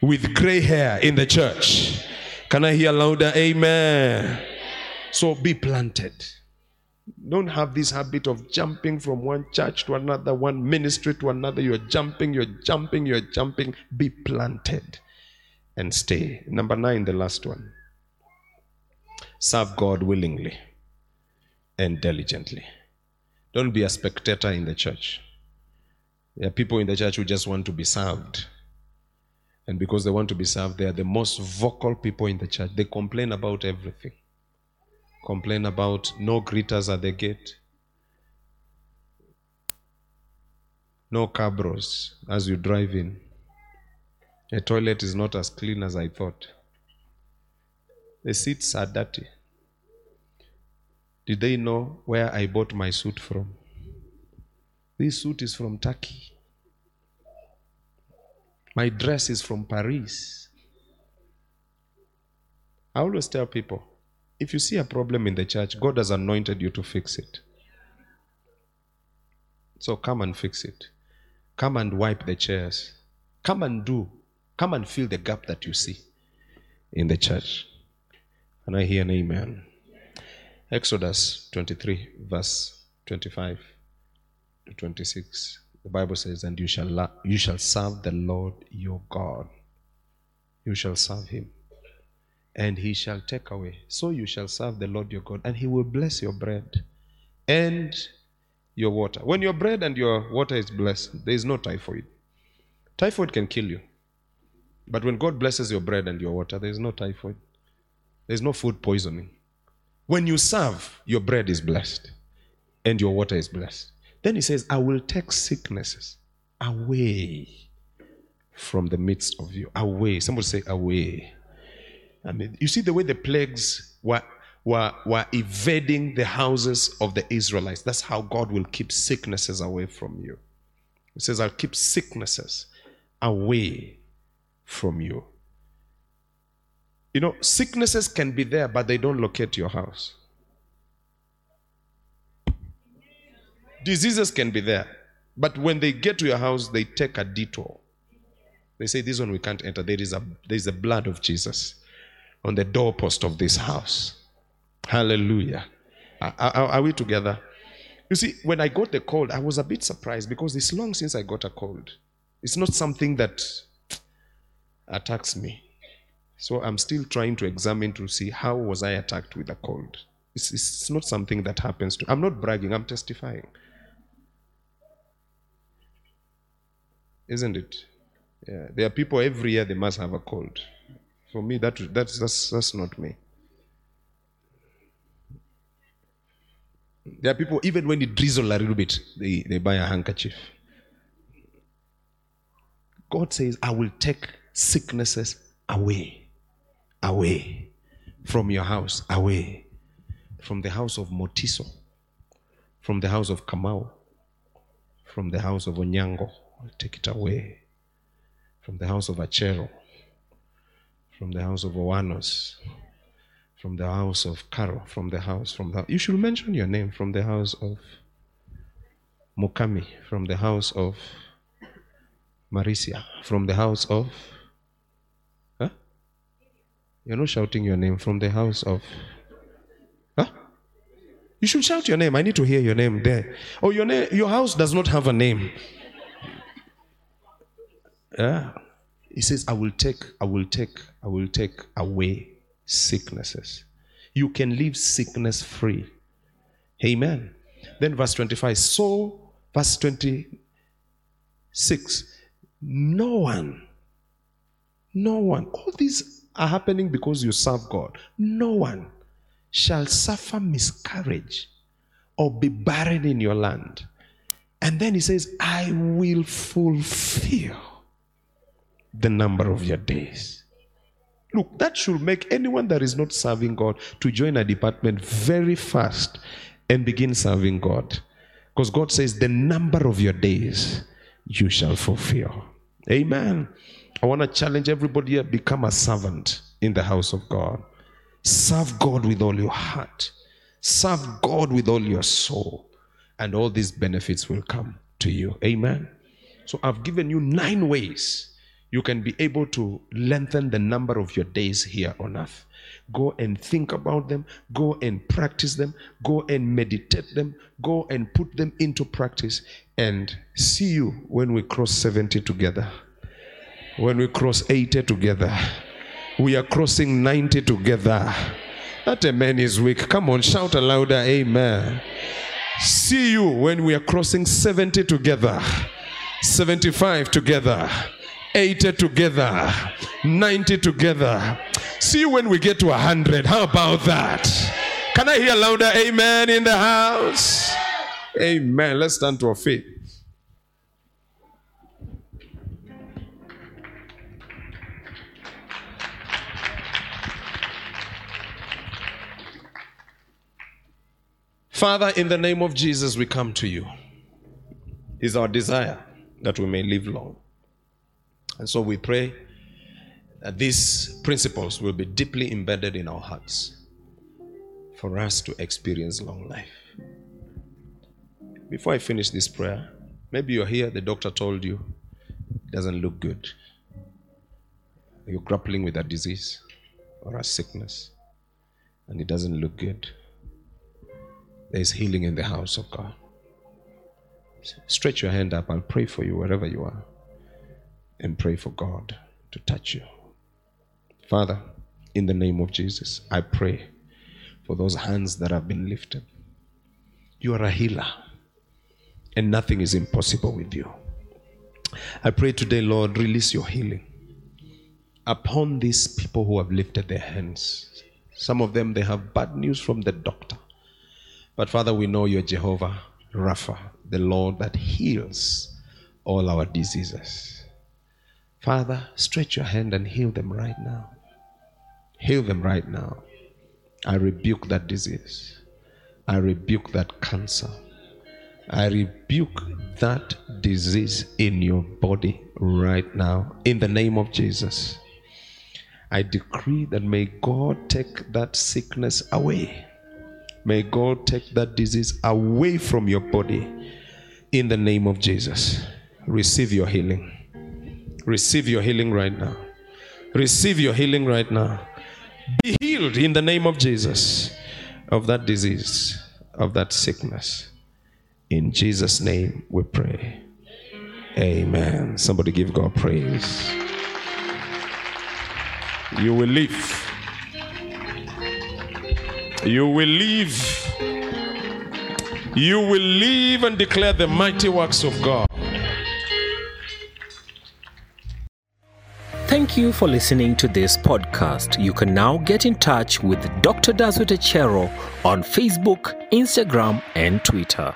with gray hair in the church. Can I hear louder? Amen. So be planted. Don't have this habit of jumping from one church to another, one ministry to another. You're jumping, you're jumping, you're jumping. Be planted and stay. Number nine, the last one. Serve God willingly and diligently. Don't be a spectator in the church. There are people in the church who just want to be served. And because they want to be served, they are the most vocal people in the church. They complain about everything. Complain about no greeters at the gate, no cabros as you drive in. A toilet is not as clean as I thought. The seats are dirty. Did they know where I bought my suit from? This suit is from Turkey. My dress is from Paris. I always tell people if you see a problem in the church, God has anointed you to fix it. So come and fix it. Come and wipe the chairs. Come and do. Come and fill the gap that you see in the church. And I hear an amen. Exodus 23, verse 25. To 26. The Bible says, And you shall, la- you shall serve the Lord your God. You shall serve him. And he shall take away. So you shall serve the Lord your God, and he will bless your bread and your water. When your bread and your water is blessed, there is no typhoid. Typhoid can kill you. But when God blesses your bread and your water, there is no typhoid. There's no food poisoning. When you serve, your bread is blessed and your water is blessed. Then he says, I will take sicknesses away from the midst of you. Away. Somebody say, away. I mean, you see the way the plagues were, were, were evading the houses of the Israelites. That's how God will keep sicknesses away from you. He says, I'll keep sicknesses away from you. You know, sicknesses can be there, but they don't locate your house. Diseases can be there, but when they get to your house, they take a detour. They say, This one we can't enter. There is a there is a blood of Jesus on the doorpost of this house. Hallelujah. Are, are- are we together? You see, when I got the cold, I was a bit surprised because it's long since I got a cold. It's not something that attacks me. So I'm still trying to examine to see how was I attacked with a cold. It's, it's not something that happens to. I'm not bragging. I'm testifying. Isn't it? Yeah. There are people every year they must have a cold. For me, that that's that's, that's not me. There are people even when it drizzle a little bit, they, they buy a handkerchief. God says, I will take sicknesses away, away from your house, away from the house of Motiso, from the house of Kamau, from the house of Onyango. Take it away from the house of Achero, from the house of Owanos, from the house of Karo, from the house, from the you should mention your name from the house of Mukami, from the house of Marisia, from the house of huh? You're not shouting your name from the house of? You should shout your name. I need to hear your name there. Oh, your name your house does not have a name. Yeah. He says, I will take, I will take, I will take away sicknesses. You can live sickness free. Amen. Then verse 25. So, verse 26. No one, no one, all these are happening because you serve God. No one shall suffer miscarriage or be barren in your land. And then he says, I will fulfill the number of your days. Look, that should make anyone that is not serving God to join a department very fast and begin serving God. Because God says, the number of your days you shall fulfill. Amen. I want to challenge everybody here become a servant in the house of God. Serve God with all your heart, serve God with all your soul, and all these benefits will come to you. Amen. So I've given you nine ways you can be able to lengthen the number of your days here on earth. Go and think about them, go and practice them, go and meditate them, go and put them into practice, and see you when we cross 70 together. When we cross 80 together. We are crossing 90 together. That amen is weak. Come on, shout a louder amen. See you when we are crossing 70 together, 75 together, 80 together, 90 together. See when we get to 100. How about that? Can I hear louder amen in the house? Amen. Let's stand to our feet. Father, in the name of Jesus, we come to you. It's our desire that we may live long. And so we pray that these principles will be deeply embedded in our hearts for us to experience long life. Before I finish this prayer, maybe you're here, the doctor told you it doesn't look good. You're grappling with a disease or a sickness, and it doesn't look good. There is healing in the house of God. Stretch your hand up. I'll pray for you wherever you are. And pray for God to touch you. Father, in the name of Jesus, I pray for those hands that have been lifted. You are a healer, and nothing is impossible with you. I pray today, Lord, release your healing upon these people who have lifted their hands. Some of them, they have bad news from the doctor. But Father, we know you're Jehovah Rapha, the Lord that heals all our diseases. Father, stretch your hand and heal them right now. Heal them right now. I rebuke that disease. I rebuke that cancer. I rebuke that disease in your body right now in the name of Jesus. I decree that may God take that sickness away. May God take that disease away from your body in the name of Jesus. Receive your healing. Receive your healing right now. Receive your healing right now. Be healed in the name of Jesus of that disease, of that sickness. In Jesus' name we pray. Amen. Somebody give God praise. You will live. You will live. You will live and declare the mighty works of God. Thank you for listening to this podcast. You can now get in touch with Dr. Achero on Facebook, Instagram, and Twitter.